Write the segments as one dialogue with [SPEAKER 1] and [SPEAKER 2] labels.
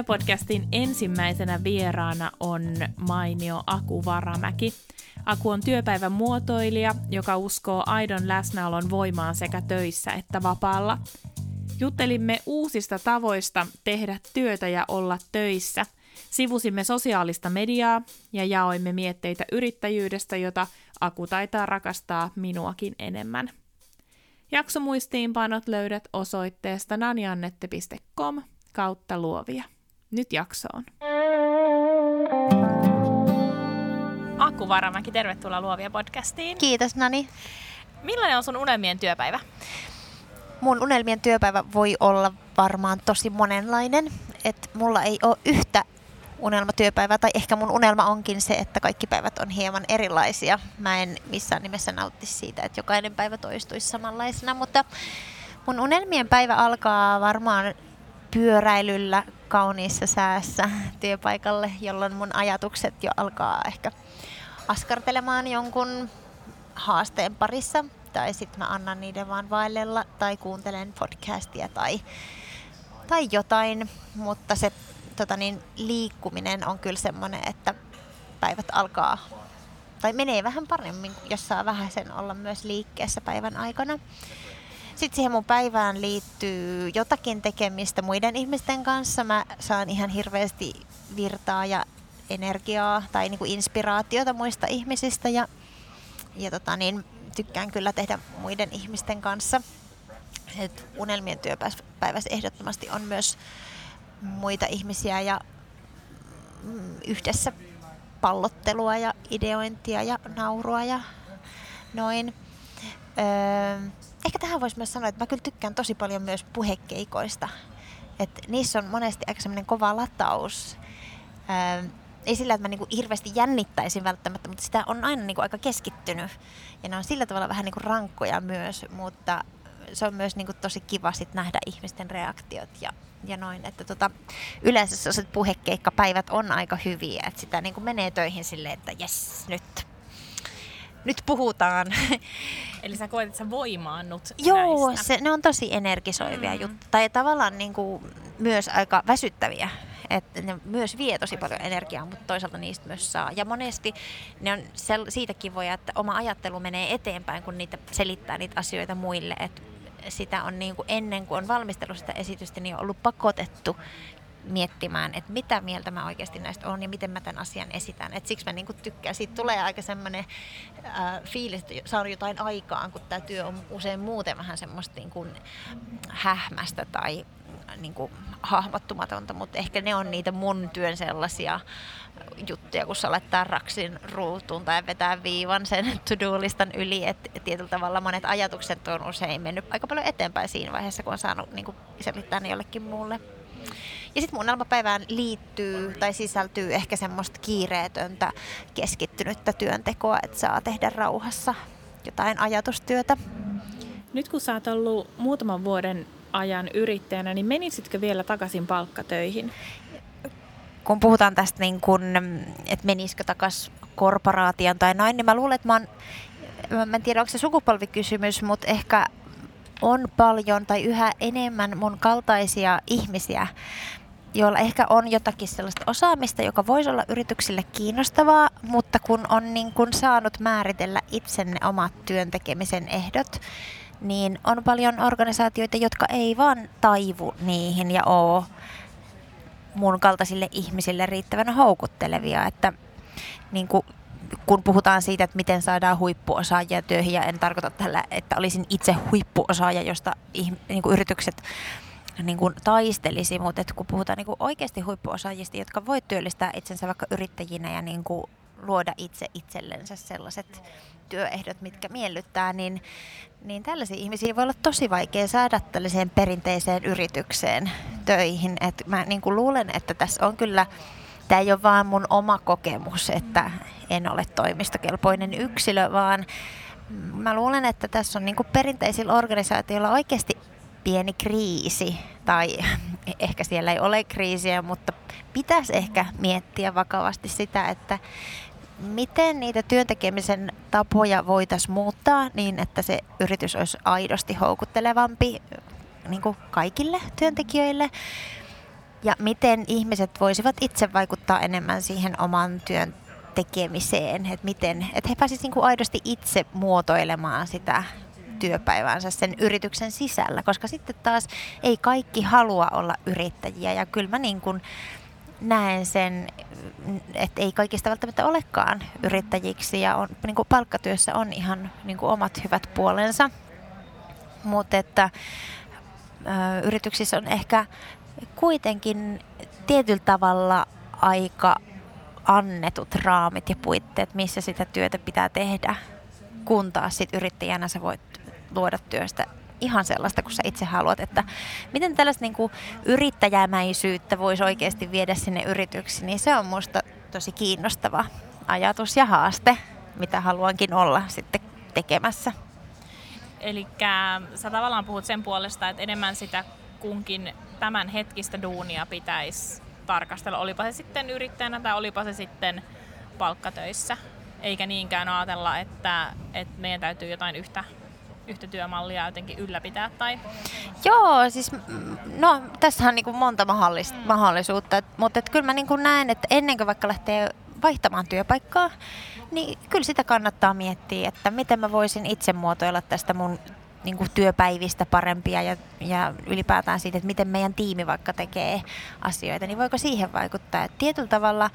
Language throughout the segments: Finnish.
[SPEAKER 1] Podcastin ensimmäisenä vieraana on mainio Aku Varamäki. Aku on työpäivän muotoilija, joka uskoo aidon läsnäolon voimaan sekä töissä että vapaalla. Juttelimme uusista tavoista tehdä työtä ja olla töissä. Sivusimme sosiaalista mediaa ja jaoimme mietteitä yrittäjyydestä, jota Aku taitaa rakastaa minuakin enemmän. Jaksomuistiinpanot löydät osoitteesta naniannette.com kautta luovia. Nyt jaksoon. Akku Varamäki, tervetuloa Luovia podcastiin.
[SPEAKER 2] Kiitos Nani.
[SPEAKER 1] Millainen on sun unelmien työpäivä?
[SPEAKER 2] Mun unelmien työpäivä voi olla varmaan tosi monenlainen. Et mulla ei ole yhtä unelmatyöpäivää, tai ehkä mun unelma onkin se, että kaikki päivät on hieman erilaisia. Mä en missään nimessä nautti siitä, että jokainen päivä toistuisi samanlaisena, mutta mun unelmien päivä alkaa varmaan pyöräilyllä kauniissa säässä työpaikalle, jolloin mun ajatukset jo alkaa ehkä askartelemaan jonkun haasteen parissa. Tai sitten mä annan niiden vaan vaellella tai kuuntelen podcastia tai, tai jotain. Mutta se tota niin, liikkuminen on kyllä semmoinen, että päivät alkaa tai menee vähän paremmin, jos saa vähän sen olla myös liikkeessä päivän aikana. Sitten siihen mun päivään liittyy jotakin tekemistä muiden ihmisten kanssa. Mä saan ihan hirveästi virtaa ja energiaa tai niin kuin inspiraatiota muista ihmisistä ja, ja tota niin, tykkään kyllä tehdä muiden ihmisten kanssa. Et unelmien työpäivässä ehdottomasti on myös muita ihmisiä ja mm, yhdessä pallottelua ja ideointia ja naurua ja noin. Öö, ehkä tähän voisi myös sanoa, että mä kyllä tykkään tosi paljon myös puhekeikoista. että niissä on monesti aika semmoinen kova lataus. Öö, ei sillä, että mä niinku hirveästi jännittäisin välttämättä, mutta sitä on aina niinku aika keskittynyt. Ja ne on sillä tavalla vähän niinku rankkoja myös, mutta se on myös niinku tosi kiva sit nähdä ihmisten reaktiot ja, ja noin. Että tota, yleensä sellaiset puhekeikkapäivät on aika hyviä, että sitä niinku menee töihin silleen, että jes, nyt nyt puhutaan.
[SPEAKER 1] Eli sä koet, että sä voimaannut
[SPEAKER 2] Joo, se, ne on tosi energisoivia mm. juttuja. Tai tavallaan niin kuin myös aika väsyttäviä. Että ne myös vie tosi paljon energiaa, mutta toisaalta niistä myös saa. Ja monesti ne on sel- siitä kivoja, että oma ajattelu menee eteenpäin, kun niitä selittää niitä asioita muille. Et sitä on niin kuin ennen kuin on valmistellut sitä esitystä, niin on ollut pakotettu miettimään, että mitä mieltä mä oikeasti näistä on ja miten mä tämän asian esitän. Et siksi mä niinku tykkään. Siitä tulee aika semmoinen äh, fiilis, että saa jotain aikaan, kun tämä työ on usein muuten vähän semmoista niinku hähmästä tai niinku hahmottumatonta, mutta ehkä ne on niitä mun työn sellaisia juttuja, kun sä laittaa raksin ruutuun tai vetää viivan sen to-do-listan yli, että tietyllä tavalla monet ajatukset on usein mennyt aika paljon eteenpäin siinä vaiheessa, kun on saanut niin kuin, selittää ne jollekin muulle. Ja sitten mun unelmapäivään liittyy tai sisältyy ehkä semmoista kiireetöntä keskittynyttä työntekoa, että saa tehdä rauhassa jotain ajatustyötä.
[SPEAKER 1] Nyt kun sä oot ollut muutaman vuoden ajan yrittäjänä, niin menisitkö vielä takaisin palkkatöihin?
[SPEAKER 2] Kun puhutaan tästä, niin kun, että menisikö takaisin korporaation tai noin, niin mä luulen, että mä, oon, mä en tiedä onko se sukupolvikysymys, mutta ehkä on paljon tai yhä enemmän mun kaltaisia ihmisiä, joilla ehkä on jotakin sellaista osaamista, joka voisi olla yrityksille kiinnostavaa, mutta kun on niin kun saanut määritellä itsenne omat työntekemisen ehdot, niin on paljon organisaatioita, jotka ei vaan taivu niihin ja ole mun kaltaisille ihmisille riittävän houkuttelevia. Että niin kuin kun puhutaan siitä, että miten saadaan huippuosaajia töihin, ja en tarkoita tällä, että olisin itse huippuosaaja, josta niin kuin yritykset niin kuin taistelisi, mutta että kun puhutaan niin kuin oikeasti huippuosaajista, jotka voi työllistää itsensä vaikka yrittäjinä ja niin kuin luoda itse itsellensä sellaiset työehdot, mitkä miellyttää, niin, niin tällaisia ihmisiä voi olla tosi vaikea saada tällaiseen perinteiseen yritykseen töihin. Et mä niin kuin luulen, että tässä on kyllä, tämä ei ole vaan mun oma kokemus, että en ole toimistokelpoinen yksilö, vaan mä luulen, että tässä on niin kuin perinteisillä organisaatioilla oikeasti pieni kriisi, tai ehkä siellä ei ole kriisiä, mutta pitäisi ehkä miettiä vakavasti sitä, että miten niitä työntekemisen tapoja voitaisiin muuttaa niin, että se yritys olisi aidosti houkuttelevampi niin kuin kaikille työntekijöille. Ja miten ihmiset voisivat itse vaikuttaa enemmän siihen oman työn tekemiseen, että miten, että he pääsisivät niin aidosti itse muotoilemaan sitä työpäivänsä sen yrityksen sisällä, koska sitten taas ei kaikki halua olla yrittäjiä. Ja kyllä mä niin kuin näen sen, että ei kaikista välttämättä olekaan yrittäjiksi. Ja on, niin kuin palkkatyössä on ihan niin kuin omat hyvät puolensa, mutta että ö, yrityksissä on ehkä kuitenkin tietyllä tavalla aika annetut raamit ja puitteet, missä sitä työtä pitää tehdä, kun taas sit yrittäjänä sä voit luoda työstä ihan sellaista, kun sä itse haluat, että miten tällaista niin kuin yrittäjämäisyyttä voisi oikeasti viedä sinne yrityksiin, niin se on musta tosi kiinnostava ajatus ja haaste, mitä haluankin olla sitten tekemässä.
[SPEAKER 1] Eli sä tavallaan puhut sen puolesta, että enemmän sitä kunkin tämän hetkistä duunia pitäisi tarkastella, olipa se sitten yrittäjänä tai olipa se sitten palkkatöissä, eikä niinkään ajatella, että, että meidän täytyy jotain yhtä yhtä työmallia jotenkin ylläpitää? Tai?
[SPEAKER 2] Joo, siis no, tässä on niin kuin monta mahdollis- mm. mahdollisuutta, et, mutta et kyllä mä niin kuin näen, että ennen kuin vaikka lähtee vaihtamaan työpaikkaa, niin kyllä sitä kannattaa miettiä, että miten mä voisin itse muotoilla tästä mun niin kuin työpäivistä parempia ja, ja ylipäätään siitä, että miten meidän tiimi vaikka tekee asioita, niin voiko siihen vaikuttaa. Et tietyllä tavalla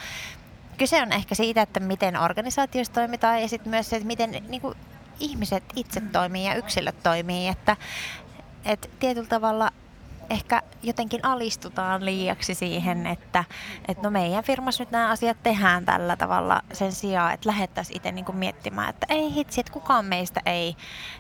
[SPEAKER 2] kyse on ehkä siitä, että miten organisaatiossa toimitaan ja sitten myös se, että miten niin kuin ihmiset itse toimii ja yksilöt toimii, että, että tietyllä tavalla ehkä jotenkin alistutaan liiaksi siihen, että, että no meidän firmassa nyt nämä asiat tehdään tällä tavalla sen sijaan, että lähettäisiin itse niin kuin miettimään, että ei hitsi, että kukaan meistä ei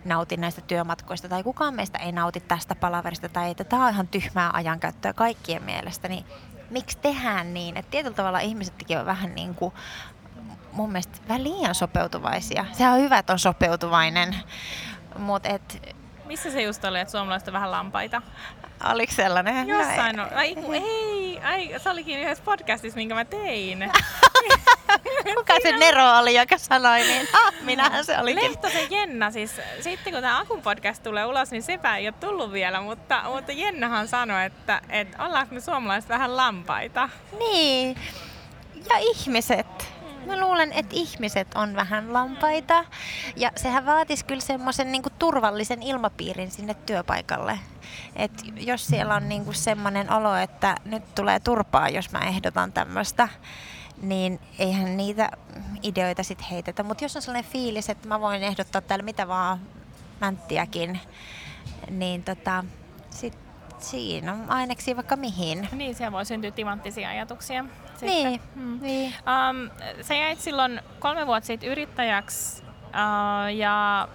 [SPEAKER 2] nauti näistä työmatkoista tai kukaan meistä ei nauti tästä palaverista tai että tämä on ihan tyhmää ajankäyttöä kaikkien mielestä, niin miksi tehdään niin? Että tietyllä tavalla ihmisetkin on vähän niin kuin mun mielestä vähän liian sopeutuvaisia. Se on hyvä, että on sopeutuvainen, mutta et...
[SPEAKER 1] Missä se just oli, että suomalaiset on vähän lampaita?
[SPEAKER 2] Oliko sellainen?
[SPEAKER 1] Jossain no, ai, ei, ai, se olikin yhdessä podcastissa, minkä mä tein.
[SPEAKER 2] Kuka se Nero oli, joka sanoi niin? Ah, minähän se olikin.
[SPEAKER 1] Lehtosen Jenna, siis sitten kun tämä Akun podcast tulee ulos, niin sepä ei ole tullut vielä, mutta, mutta Jennahan sanoi, että, että ollaanko me suomalaiset vähän lampaita.
[SPEAKER 2] Niin, ja ihmiset. Mä luulen, että ihmiset on vähän lampaita ja sehän vaatisi kyllä semmoisen niin turvallisen ilmapiirin sinne työpaikalle. Et jos siellä on niin semmoinen olo, että nyt tulee turpaa, jos mä ehdotan tämmöistä, niin eihän niitä ideoita sitten heitetä. Mutta jos on sellainen fiilis, että mä voin ehdottaa täällä mitä vaan mänttiäkin, niin tota, sit siinä on aineksia vaikka mihin.
[SPEAKER 1] Niin, siellä voi syntyä timanttisia ajatuksia.
[SPEAKER 2] Sitten. Niin. Hmm. niin.
[SPEAKER 1] Um, sä jäit silloin kolme vuotta sitten yrittäjäksi uh, ja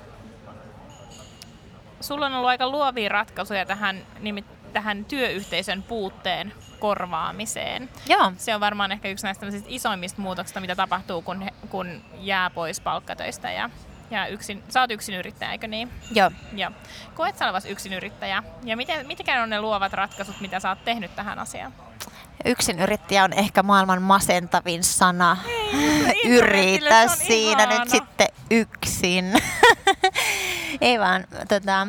[SPEAKER 1] sulla on ollut aika luovia ratkaisuja tähän, nimit, tähän työyhteisön puutteen korvaamiseen.
[SPEAKER 2] Joo.
[SPEAKER 1] Se on varmaan ehkä yksi näistä isoimmista muutoksista, mitä tapahtuu, kun, kun jää pois palkkatöistä ja ja yksin, sä oot yksin yrittäjä, eikö niin?
[SPEAKER 2] Joo.
[SPEAKER 1] Joo. Koet sä olevasi yksin yrittäjä? Ja miten, mitkä on ne luovat ratkaisut, mitä sä oot tehnyt tähän asiaan?
[SPEAKER 2] Yksin yrittäjä on ehkä maailman masentavin sana. Ei, Yritä siinä ihana. nyt sitten yksin. Ei vaan, tota,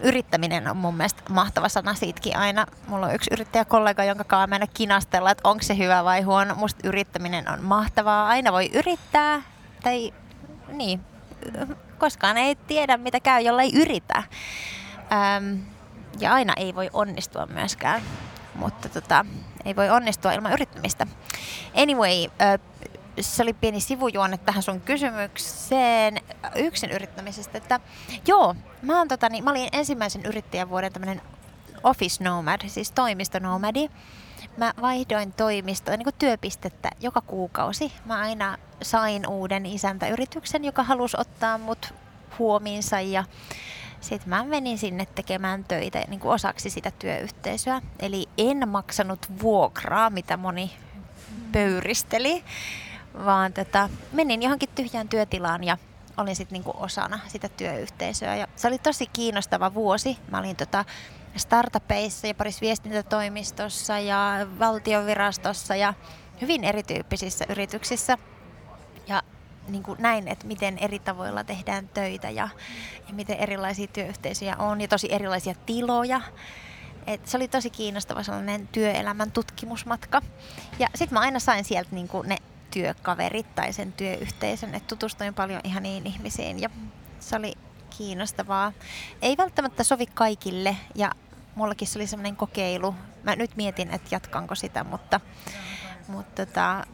[SPEAKER 2] yrittäminen on mun mielestä mahtava sana siitäkin aina. Mulla on yksi yrittäjäkollega, jonka kanssa mennä kinastella, että onko se hyvä vai huono. Musta yrittäminen on mahtavaa. Aina voi yrittää tai niin, koskaan ei tiedä mitä käy, jolla ei yritä. Ja aina ei voi onnistua myöskään, mutta tota, ei voi onnistua ilman yrittämistä. Anyway, se oli pieni sivujuonne tähän sun kysymykseen yksin yrittämisestä, että joo, mä, oon, tota, niin, mä olin ensimmäisen yrittäjävuoden tämmönen office nomad, siis toimistonomadi. Mä vaihdoin toimistoa, niin kuin työpistettä joka kuukausi. Mä aina sain uuden isäntäyrityksen, joka halusi ottaa mut huomiinsa ja sitten mä menin sinne tekemään töitä niin kuin osaksi sitä työyhteisöä. Eli en maksanut vuokraa, mitä moni pöyristeli, vaan tota, menin johonkin tyhjään työtilaan ja olin sitten niinku osana sitä työyhteisöä. Ja se oli tosi kiinnostava vuosi. Mä olin tota startupeissa ja parissa viestintätoimistossa ja valtiovirastossa ja hyvin erityyppisissä yrityksissä. Ja niin kuin näin, että miten eri tavoilla tehdään töitä ja, ja miten erilaisia työyhteisöjä on ja tosi erilaisia tiloja. Et se oli tosi kiinnostava sellainen työelämän tutkimusmatka. Ja sitten mä aina sain sieltä niin kuin ne työkaverit tai sen työyhteisön, että tutustuin paljon ihan niin ihmisiin ja se oli kiinnostavaa. Ei välttämättä sovi kaikille ja mullakin se oli semmoinen kokeilu. Mä nyt mietin, että jatkanko sitä, mutta, mutta tota,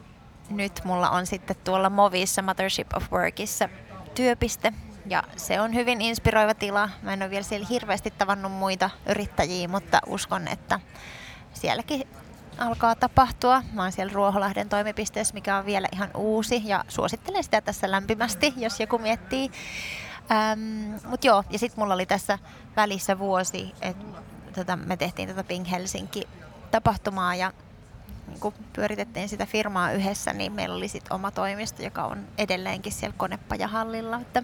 [SPEAKER 2] nyt mulla on sitten tuolla Movissa Mothership of Workissa työpiste ja se on hyvin inspiroiva tila. Mä en ole vielä siellä hirveästi tavannut muita yrittäjiä, mutta uskon, että sielläkin alkaa tapahtua. Mä oon siellä Ruoholahden toimipisteessä, mikä on vielä ihan uusi ja suosittelen sitä tässä lämpimästi, jos joku miettii. Ähm, Mutta joo, ja sitten mulla oli tässä välissä vuosi, että tota, me tehtiin tätä Pink Helsinki-tapahtumaa ja niin kun pyöritettiin sitä firmaa yhdessä, niin meillä oli sitten oma toimisto, joka on edelleenkin siellä konepajahallilla. Että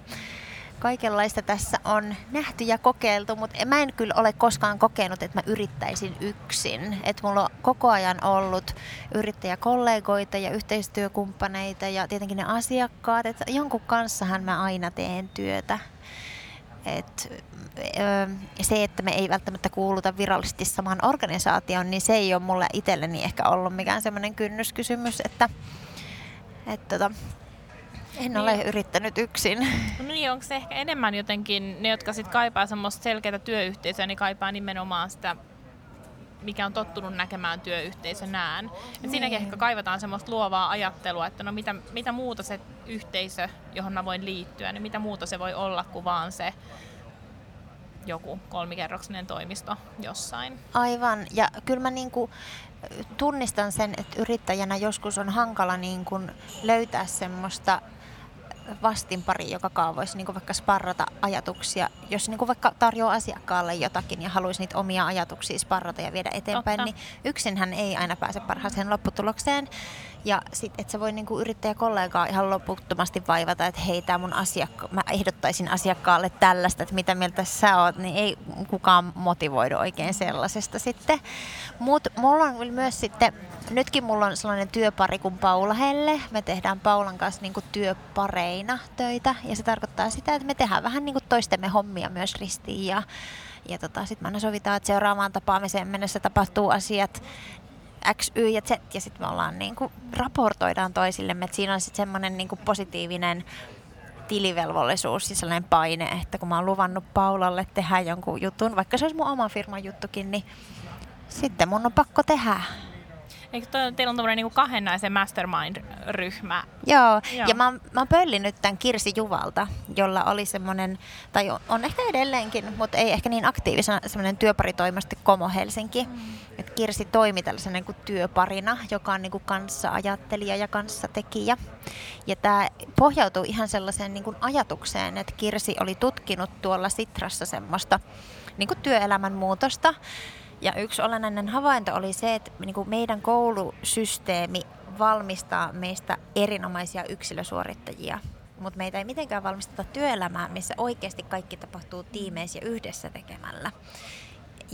[SPEAKER 2] kaikenlaista tässä on nähty ja kokeiltu, mutta mä en kyllä ole koskaan kokenut, että mä yrittäisin yksin. Että mulla on koko ajan ollut yrittäjäkollegoita ja yhteistyökumppaneita ja tietenkin ne asiakkaat, että jonkun kanssahan mä aina teen työtä. Et, se, että me ei välttämättä kuuluta virallisesti samaan organisaatioon, niin se ei ole mulle itselleni ehkä ollut mikään semmoinen kynnyskysymys, että, että tota, en niin. ole yrittänyt yksin.
[SPEAKER 1] No niin, onko se ehkä enemmän jotenkin, ne jotka sitten kaipaa semmoista selkeää työyhteisöä, niin kaipaa nimenomaan sitä mikä on tottunut näkemään työyhteisönään. Niin. siinäkin ehkä kaivataan semmoista luovaa ajattelua, että no mitä, mitä muuta se yhteisö, johon mä voin liittyä, niin mitä muuta se voi olla kuin vaan se joku kolmikerroksinen toimisto jossain.
[SPEAKER 2] Aivan, ja kyllä mä niinku tunnistan sen, että yrittäjänä joskus on hankala niinku löytää semmoista vastinpari, joka voisi niin vaikka sparrata ajatuksia. Jos niin vaikka tarjoaa asiakkaalle jotakin ja haluaisi niitä omia ajatuksia sparrata ja viedä eteenpäin, Totta. niin yksinhän ei aina pääse parhaaseen lopputulokseen. Ja sitten, että se voi niinku yrittäjäkollegaa ihan loputtomasti vaivata, että hei, tämä mun asiakka- mä ehdottaisin asiakkaalle tällaista, että mitä mieltä sä oot, niin ei kukaan motivoidu oikein sellaisesta sitten. Mutta mulla on myös sitten, nytkin mulla on sellainen työpari kuin Paula Helle. Me tehdään Paulan kanssa niinku työpareina töitä ja se tarkoittaa sitä, että me tehdään vähän niinku toistemme hommia myös ristiin ja ja tota, sitten me aina sovitaan, että seuraavaan tapaamiseen mennessä tapahtuu asiat X, Y ja Z ja sitten me ollaan niin kuin, raportoidaan toisillemme, että siinä on sitten semmoinen niin kuin positiivinen tilivelvollisuus ja sellainen paine, että kun mä oon luvannut Paulalle tehdä jonkun jutun, vaikka se olisi mun oma firman juttukin, niin sitten mun on pakko tehdä.
[SPEAKER 1] Eikö toi, teillä on tämmöinen niin kahdennaisen mastermind-ryhmä?
[SPEAKER 2] Joo, Joo. ja mä, mä oon pöllinyt tämän Kirsi Juvalta, jolla oli semmoinen, tai on ehkä edelleenkin, mutta ei ehkä niin aktiivisena, semmoinen työparitoimisto Komo Helsinki. Mm. Et Kirsi toimi tällaisen niin kuin työparina, joka on niin kuin kanssa-ajattelija ja kanssatekijä. Ja tämä pohjautuu ihan sellaiseen niin kuin ajatukseen, että Kirsi oli tutkinut tuolla Sitrassa semmoista niin kuin työelämän muutosta, ja yksi olennainen havainto oli se, että niin kuin meidän koulusysteemi valmistaa meistä erinomaisia yksilösuorittajia, mutta meitä ei mitenkään valmisteta työelämään, missä oikeasti kaikki tapahtuu tiimeissä ja yhdessä tekemällä.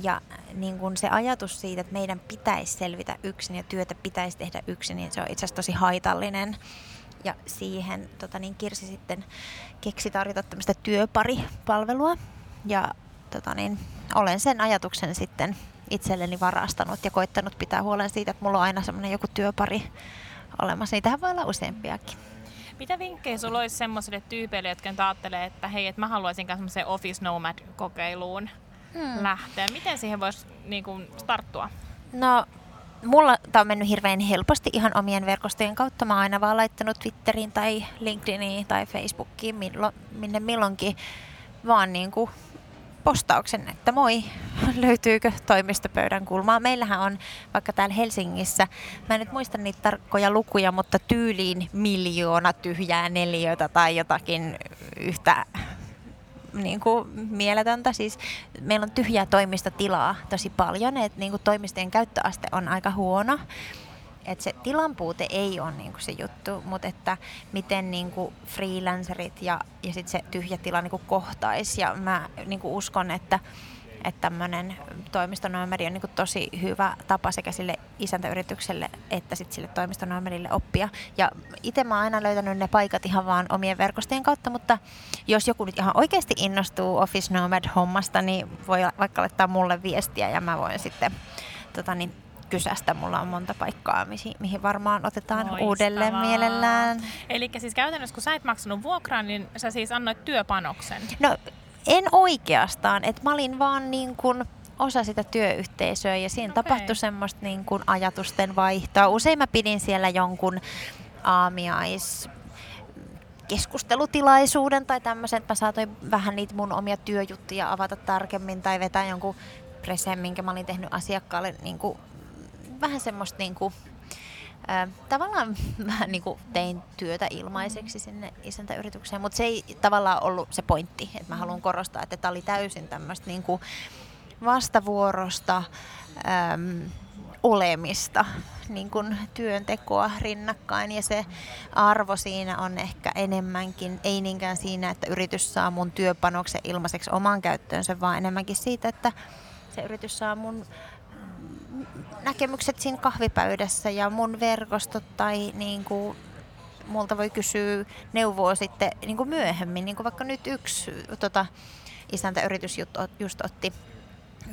[SPEAKER 2] Ja niin kun se ajatus siitä, että meidän pitäisi selvitä yksin ja työtä pitäisi tehdä yksin, niin se on itse asiassa tosi haitallinen. Ja siihen tota niin Kirsi sitten keksi tarjota tämmöistä työparipalvelua. Ja tota niin, olen sen ajatuksen sitten itselleni varastanut ja koittanut pitää huolen siitä, että mulla on aina semmoinen joku työpari olemassa. Niitähän voi olla useampiakin.
[SPEAKER 1] Mitä vinkkejä sulla olisi semmoisille tyypeille, jotka ajattelee, että hei, että mä haluaisin semmoiseen Office Nomad-kokeiluun hmm. lähteä? Miten siihen voisi niin kuin, starttua?
[SPEAKER 2] No, mulla tämä on mennyt hirveän helposti ihan omien verkostojen kautta. Mä oon aina vaan laittanut Twitteriin tai LinkedIniin tai Facebookiin, millo, minne milloinkin vaan niin kuin postauksen, että moi, löytyykö toimistopöydän kulmaa. Meillähän on vaikka täällä Helsingissä, mä en nyt muista niitä tarkkoja lukuja, mutta tyyliin miljoona tyhjää neliötä tai jotakin yhtä niin kuin mieletöntä. Siis meillä on tyhjää toimistotilaa tosi paljon, että niin kuin toimistojen käyttöaste on aika huono. Et se tilan puute ei ole niinku se juttu, mutta että miten niinku freelancerit ja, ja sit se tyhjä tila niinku kohtaisi. Ja mä niinku uskon, että että tämmöinen toimistonomeri on niin tosi hyvä tapa sekä sille isäntäyritykselle että sit sille toimistonomerille oppia. Ja itse mä oon aina löytänyt ne paikat ihan vaan omien verkostojen kautta, mutta jos joku nyt ihan oikeasti innostuu Office Nomad-hommasta, niin voi vaikka laittaa mulle viestiä ja mä voin sitten tota niin, kysästä. Mulla on monta paikkaa, mihin, varmaan otetaan Loistavaa. uudelleen mielellään.
[SPEAKER 1] Eli siis käytännössä kun sä et maksanut vuokraa, niin sä siis annoit työpanoksen?
[SPEAKER 2] No en oikeastaan. että mä olin vaan niin kuin osa sitä työyhteisöä ja siinä okay. tapahtui semmoista niin kuin ajatusten vaihtoa. Usein mä pidin siellä jonkun aamiais keskustelutilaisuuden tai tämmöisen, että mä saatoin vähän niitä mun omia työjuttuja avata tarkemmin tai vetää jonkun preseen, minkä mä olin tehnyt asiakkaalle niin kuin vähän semmoista niin kuin, ää, tavallaan vähän niin kuin tein työtä ilmaiseksi sinne isäntäyritykseen, mutta se ei tavallaan ollut se pointti, että mä haluan korostaa, että tämä oli täysin tämmöistä kuin vastavuorosta äm, olemista, niin kuin työntekoa rinnakkain. Ja se arvo siinä on ehkä enemmänkin, ei niinkään siinä, että yritys saa mun työpanoksen ilmaiseksi oman käyttöönsä, vaan enemmänkin siitä, että se yritys saa mun näkemykset siinä kahvipöydässä ja mun verkostot tai niin kuin, multa voi kysyä neuvoa sitten niin kuin myöhemmin. Niin kuin vaikka nyt yksi tota, isäntäyritys just otti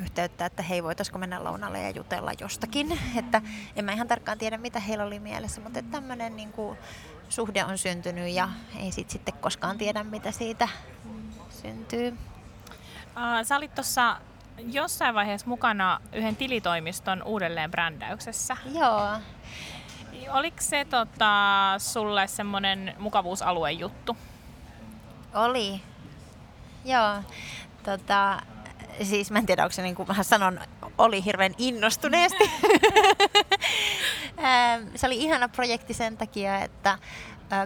[SPEAKER 2] yhteyttä, että hei, voitaisiko mennä lounalle ja jutella jostakin. Että en mä ihan tarkkaan tiedä, mitä heillä oli mielessä, mutta tämmöinen niin kuin, suhde on syntynyt ja ei sit sitten koskaan tiedä, mitä siitä syntyy.
[SPEAKER 1] Sä olit tuossa jossain vaiheessa mukana yhden tilitoimiston uudelleen brändäyksessä.
[SPEAKER 2] Joo.
[SPEAKER 1] Oliko se tota, sulle semmoinen mukavuusalueen juttu?
[SPEAKER 2] Oli. Joo. Tota, siis mä en tiedä, onko se niin kuin mä sanon, oli hirveän innostuneesti. se oli ihana projekti sen takia, että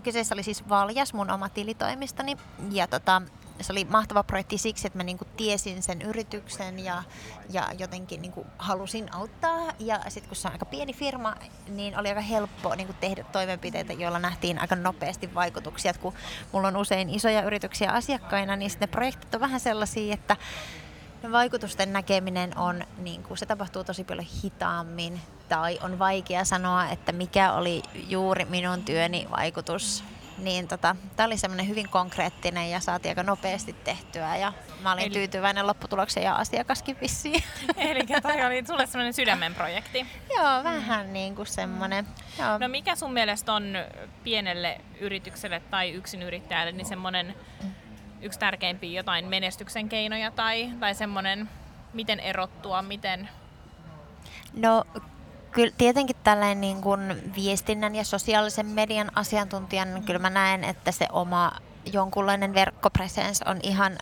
[SPEAKER 2] kyseessä oli siis Valjas, mun oma tilitoimistoni. Ja tota, se oli mahtava projekti siksi, että mä niinku tiesin sen yrityksen ja, ja jotenkin niinku halusin auttaa. Ja sitten kun se on aika pieni firma, niin oli aika helppo niinku tehdä toimenpiteitä, joilla nähtiin aika nopeasti vaikutuksia. Et kun mulla on usein isoja yrityksiä asiakkaina, niin ne projektit on vähän sellaisia, että vaikutusten näkeminen on, niin kuin, se tapahtuu tosi paljon hitaammin tai on vaikea sanoa, että mikä oli juuri minun työni vaikutus niin tota, tämä oli semmoinen hyvin konkreettinen ja saatiin aika nopeasti tehtyä ja mä olin Eli... tyytyväinen lopputulokseen ja asiakaskin vissiin.
[SPEAKER 1] Eli toi oli sulle semmoinen sydämen projekti.
[SPEAKER 2] Joo, vähän mm. niin kuin semmoinen. Joo.
[SPEAKER 1] No mikä sun mielestä on pienelle yritykselle tai yrittäjälle niin semmoinen yksi tärkeimpiä jotain menestyksen keinoja tai, tai semmoinen, miten erottua, miten...
[SPEAKER 2] No kyllä tietenkin tällainen niin kuin viestinnän ja sosiaalisen median asiantuntijan, niin kyllä mä näen, että se oma jonkunlainen verkkopresens on ihan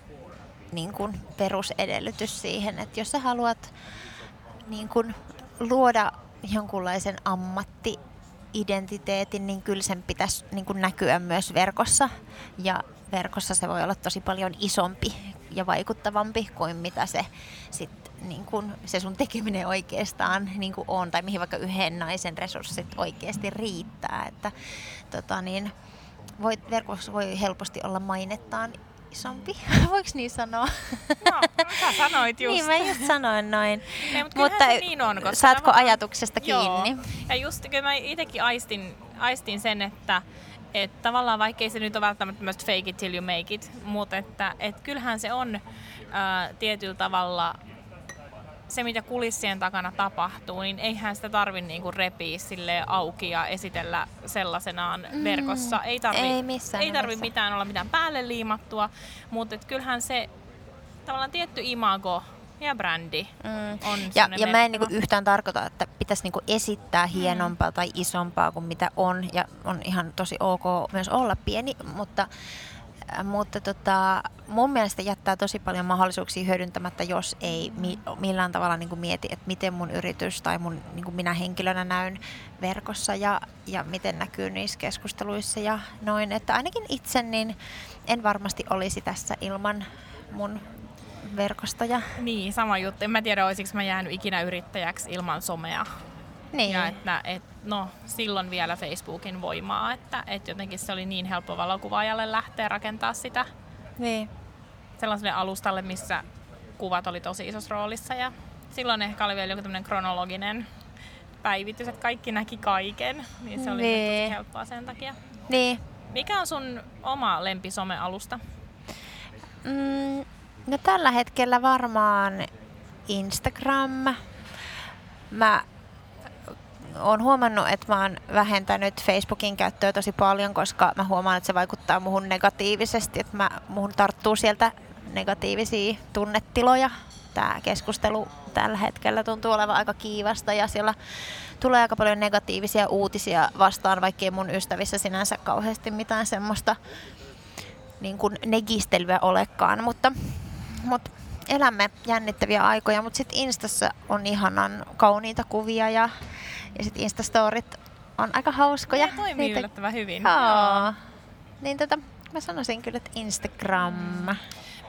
[SPEAKER 2] niin kuin perusedellytys siihen, että jos sä haluat niin kuin luoda jonkunlaisen ammatti-identiteetin, niin kyllä sen pitäisi niin kuin näkyä myös verkossa. Ja verkossa se voi olla tosi paljon isompi ja vaikuttavampi kuin mitä se sit niin kun se sun tekeminen oikeastaan niin kuin on, tai mihin vaikka yhden naisen resurssit oikeasti riittää. Että, tota niin, voi, verkossa voi helposti olla mainettaan isompi, voiko niin sanoa?
[SPEAKER 1] No, sä sanoit just.
[SPEAKER 2] niin, mä just sanoin noin.
[SPEAKER 1] Ei, mutta, mutta se niin on, koska
[SPEAKER 2] saatko mä... ajatuksesta kiinni?
[SPEAKER 1] Joo. Ja just kyllä mä itsekin aistin, aistin sen, että että tavallaan vaikkei se nyt ole välttämättä myös fake it till you make it, mutta että et kyllähän se on ää, tietyllä tavalla se, mitä kulissien takana tapahtuu, niin eihän sitä tarvi niinku repiä sille auki ja esitellä sellaisenaan mm. verkossa. Ei tarvi, ei, missään ei tarvi mitään olla mitään päälle liimattua, mutta kyllähän se tavallaan tietty imago ja brändi mm. on
[SPEAKER 2] Ja, ja mä en niinku yhtään tarkoita, että pitäisi niinku esittää mm. hienompaa mm. tai isompaa kuin mitä on. Ja on ihan tosi ok myös olla pieni, mutta mutta tota, mun mielestä jättää tosi paljon mahdollisuuksia hyödyntämättä, jos ei mi- millään tavalla niin kuin mieti, että miten mun yritys tai mun, niin kuin minä henkilönä näyn verkossa ja, ja miten näkyy niissä keskusteluissa ja noin. Että ainakin itse niin en varmasti olisi tässä ilman mun verkostoja.
[SPEAKER 1] Niin, sama juttu. En mä tiedä, olisiko mä jäänyt ikinä yrittäjäksi ilman somea.
[SPEAKER 2] Niin.
[SPEAKER 1] Ja että, et, no, silloin vielä Facebookin voimaa, että et jotenkin se oli niin helppo valokuvaajalle lähteä rakentaa sitä
[SPEAKER 2] niin.
[SPEAKER 1] sellaiselle alustalle, missä kuvat oli tosi isossa roolissa. Ja silloin ehkä oli vielä joku tämmöinen kronologinen päivitys, että kaikki näki kaiken, niin se oli niin. tosi helppoa sen takia.
[SPEAKER 2] Niin.
[SPEAKER 1] Mikä on sun oma lempisomealusta?
[SPEAKER 2] Mm, no tällä hetkellä varmaan Instagram. Mä oon huomannut, että mä oon vähentänyt Facebookin käyttöä tosi paljon, koska mä huomaan, että se vaikuttaa muhun negatiivisesti, että mä, muhun tarttuu sieltä negatiivisia tunnetiloja. Tämä keskustelu tällä hetkellä tuntuu olevan aika kiivasta ja siellä tulee aika paljon negatiivisia uutisia vastaan, vaikkei mun ystävissä sinänsä kauheasti mitään semmoista niin kuin negistelyä olekaan, mutta, mutta elämme jännittäviä aikoja, mutta sitten Instassa on ihanan kauniita kuvia ja ja sitten Instastorit on aika hauskoja.
[SPEAKER 1] Ne toimii Niitä... yllättävän hyvin.
[SPEAKER 2] Joo. Niin tota, mä sanoisin kyllä, että Instagram. Mm.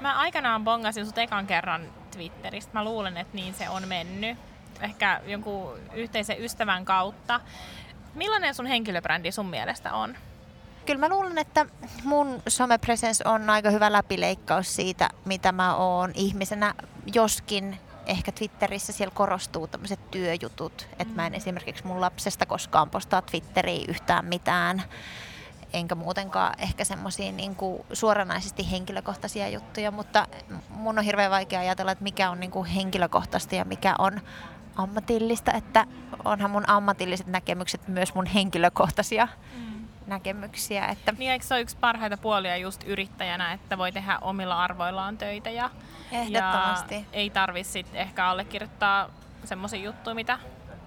[SPEAKER 1] Mä aikanaan bongasin sut ekan kerran Twitteristä. Mä luulen, että niin se on mennyt. Ehkä jonkun yhteisen ystävän kautta. Millainen sun henkilöbrändi sun mielestä on?
[SPEAKER 2] Kyllä mä luulen, että mun somepresens on aika hyvä läpileikkaus siitä, mitä mä oon ihmisenä, joskin ehkä Twitterissä siellä korostuu tämmöiset työjutut, että mä en mm. esimerkiksi mun lapsesta koskaan postaa Twitteriin yhtään mitään, enkä muutenkaan ehkä semmoisia niin suoranaisesti henkilökohtaisia juttuja, mutta mun on hirveän vaikea ajatella, että mikä on niin kuin henkilökohtaista ja mikä on ammatillista, että onhan mun ammatilliset näkemykset myös mun henkilökohtaisia. Mm näkemyksiä. Että...
[SPEAKER 1] Niin eikö se ole yksi parhaita puolia just yrittäjänä, että voi tehdä omilla arvoillaan töitä ja,
[SPEAKER 2] Ehdottomasti.
[SPEAKER 1] ja ei tarvitse ehkä allekirjoittaa semmoisia juttuja, mitä...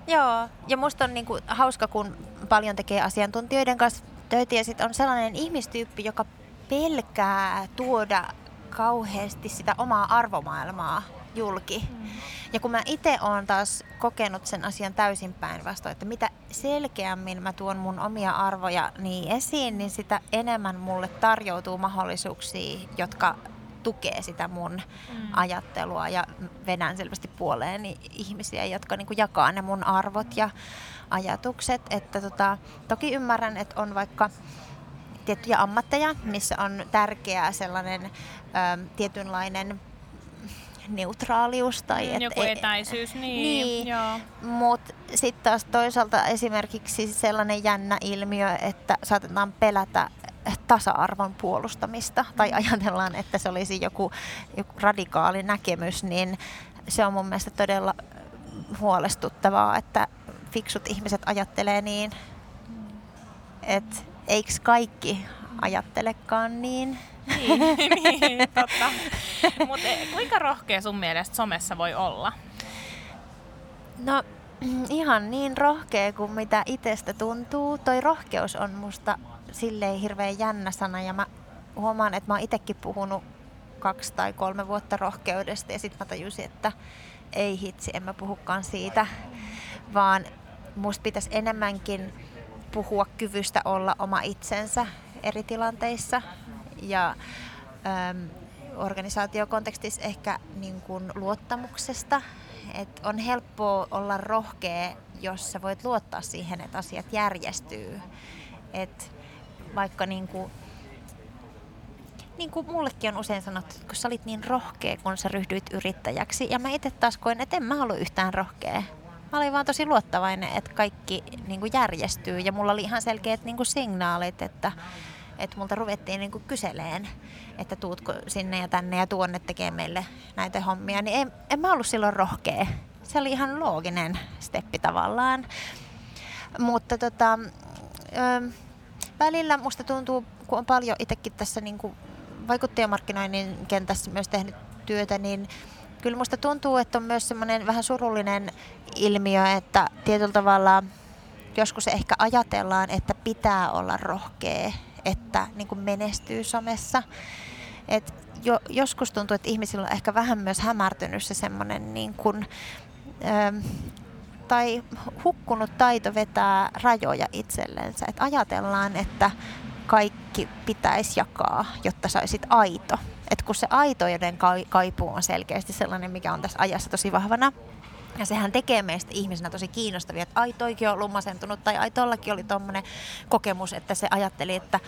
[SPEAKER 2] Joo, ja musta on niinku hauska, kun paljon tekee asiantuntijoiden kanssa töitä ja sit on sellainen ihmistyyppi, joka pelkää tuoda kauheasti sitä omaa arvomaailmaa julki. Mm. Ja kun mä itse oon taas kokenut sen asian täysin päinvastoin, että mitä selkeämmin mä tuon mun omia arvoja niin esiin, niin sitä enemmän mulle tarjoutuu mahdollisuuksia, jotka tukee sitä mun mm. ajattelua ja vedän selvästi puoleen ihmisiä, jotka niinku jakaa ne mun arvot ja ajatukset. Että tota, toki ymmärrän, että on vaikka tiettyjä ammatteja, missä on tärkeää sellainen ö, tietynlainen neutraalius. Tai
[SPEAKER 1] mm, et, joku e- etäisyys, niin. niin joo.
[SPEAKER 2] Mutta sitten taas toisaalta esimerkiksi sellainen jännä ilmiö, että saatetaan pelätä tasa-arvon puolustamista tai mm. ajatellaan, että se olisi joku, joku radikaali näkemys, niin se on mun mielestä todella huolestuttavaa, että fiksut ihmiset ajattelee niin, että eikö kaikki ajattelekaan niin.
[SPEAKER 1] Niin, niin totta. Mutta eh, kuinka rohkea sun mielestä somessa voi olla?
[SPEAKER 2] No ihan niin rohkea kuin mitä itsestä tuntuu. Toi rohkeus on musta silleen hirveän jännä sana ja mä huomaan, että mä oon itsekin puhunut kaksi tai kolme vuotta rohkeudesta ja sitten mä tajusin, että ei hitsi, en mä puhukaan siitä, vaan musta pitäisi enemmänkin puhua kyvystä olla oma itsensä eri tilanteissa ja äm, organisaatiokontekstissa ehkä niin kuin luottamuksesta. Et on helppoa olla rohkea, jos sä voit luottaa siihen, että asiat järjestyy. Et vaikka niin kuin, niin kuin mullekin on usein sanottu, että kun sä olit niin rohkea, kun sä ryhdyit yrittäjäksi. Ja mä itse taas koin, että en mä ollut yhtään rohkea. Mä olin vaan tosi luottavainen, että kaikki niin kuin järjestyy. Ja mulla oli ihan selkeät niin kuin signaalit, että että multa ruvettiin niin kyseleen, että tuutko sinne ja tänne ja tuonne tekee meille näitä hommia, niin en, en mä ollut silloin rohkea. Se oli ihan looginen steppi tavallaan. Mutta tota, ö, välillä musta tuntuu, kun on paljon itsekin tässä niin vaikuttajamarkkinoinnin kentässä myös tehnyt työtä, niin kyllä musta tuntuu, että on myös semmoinen vähän surullinen ilmiö, että tietyllä tavalla joskus ehkä ajatellaan, että pitää olla rohkea että niin kuin menestyy somessa. Et jo, joskus tuntuu, että ihmisillä on ehkä vähän myös hämärtynyt se semmoinen niin kuin, ö, tai hukkunut taito vetää rajoja itsellensä. Et ajatellaan, että kaikki pitäisi jakaa, jotta saisit aito. Et kun se aitoiden kaipuu on selkeästi sellainen, mikä on tässä ajassa tosi vahvana, ja sehän tekee meistä ihmisenä tosi kiinnostavia, että ai toikin on ollut masentunut tai ai tollakin oli tommonen kokemus, että se ajatteli, että,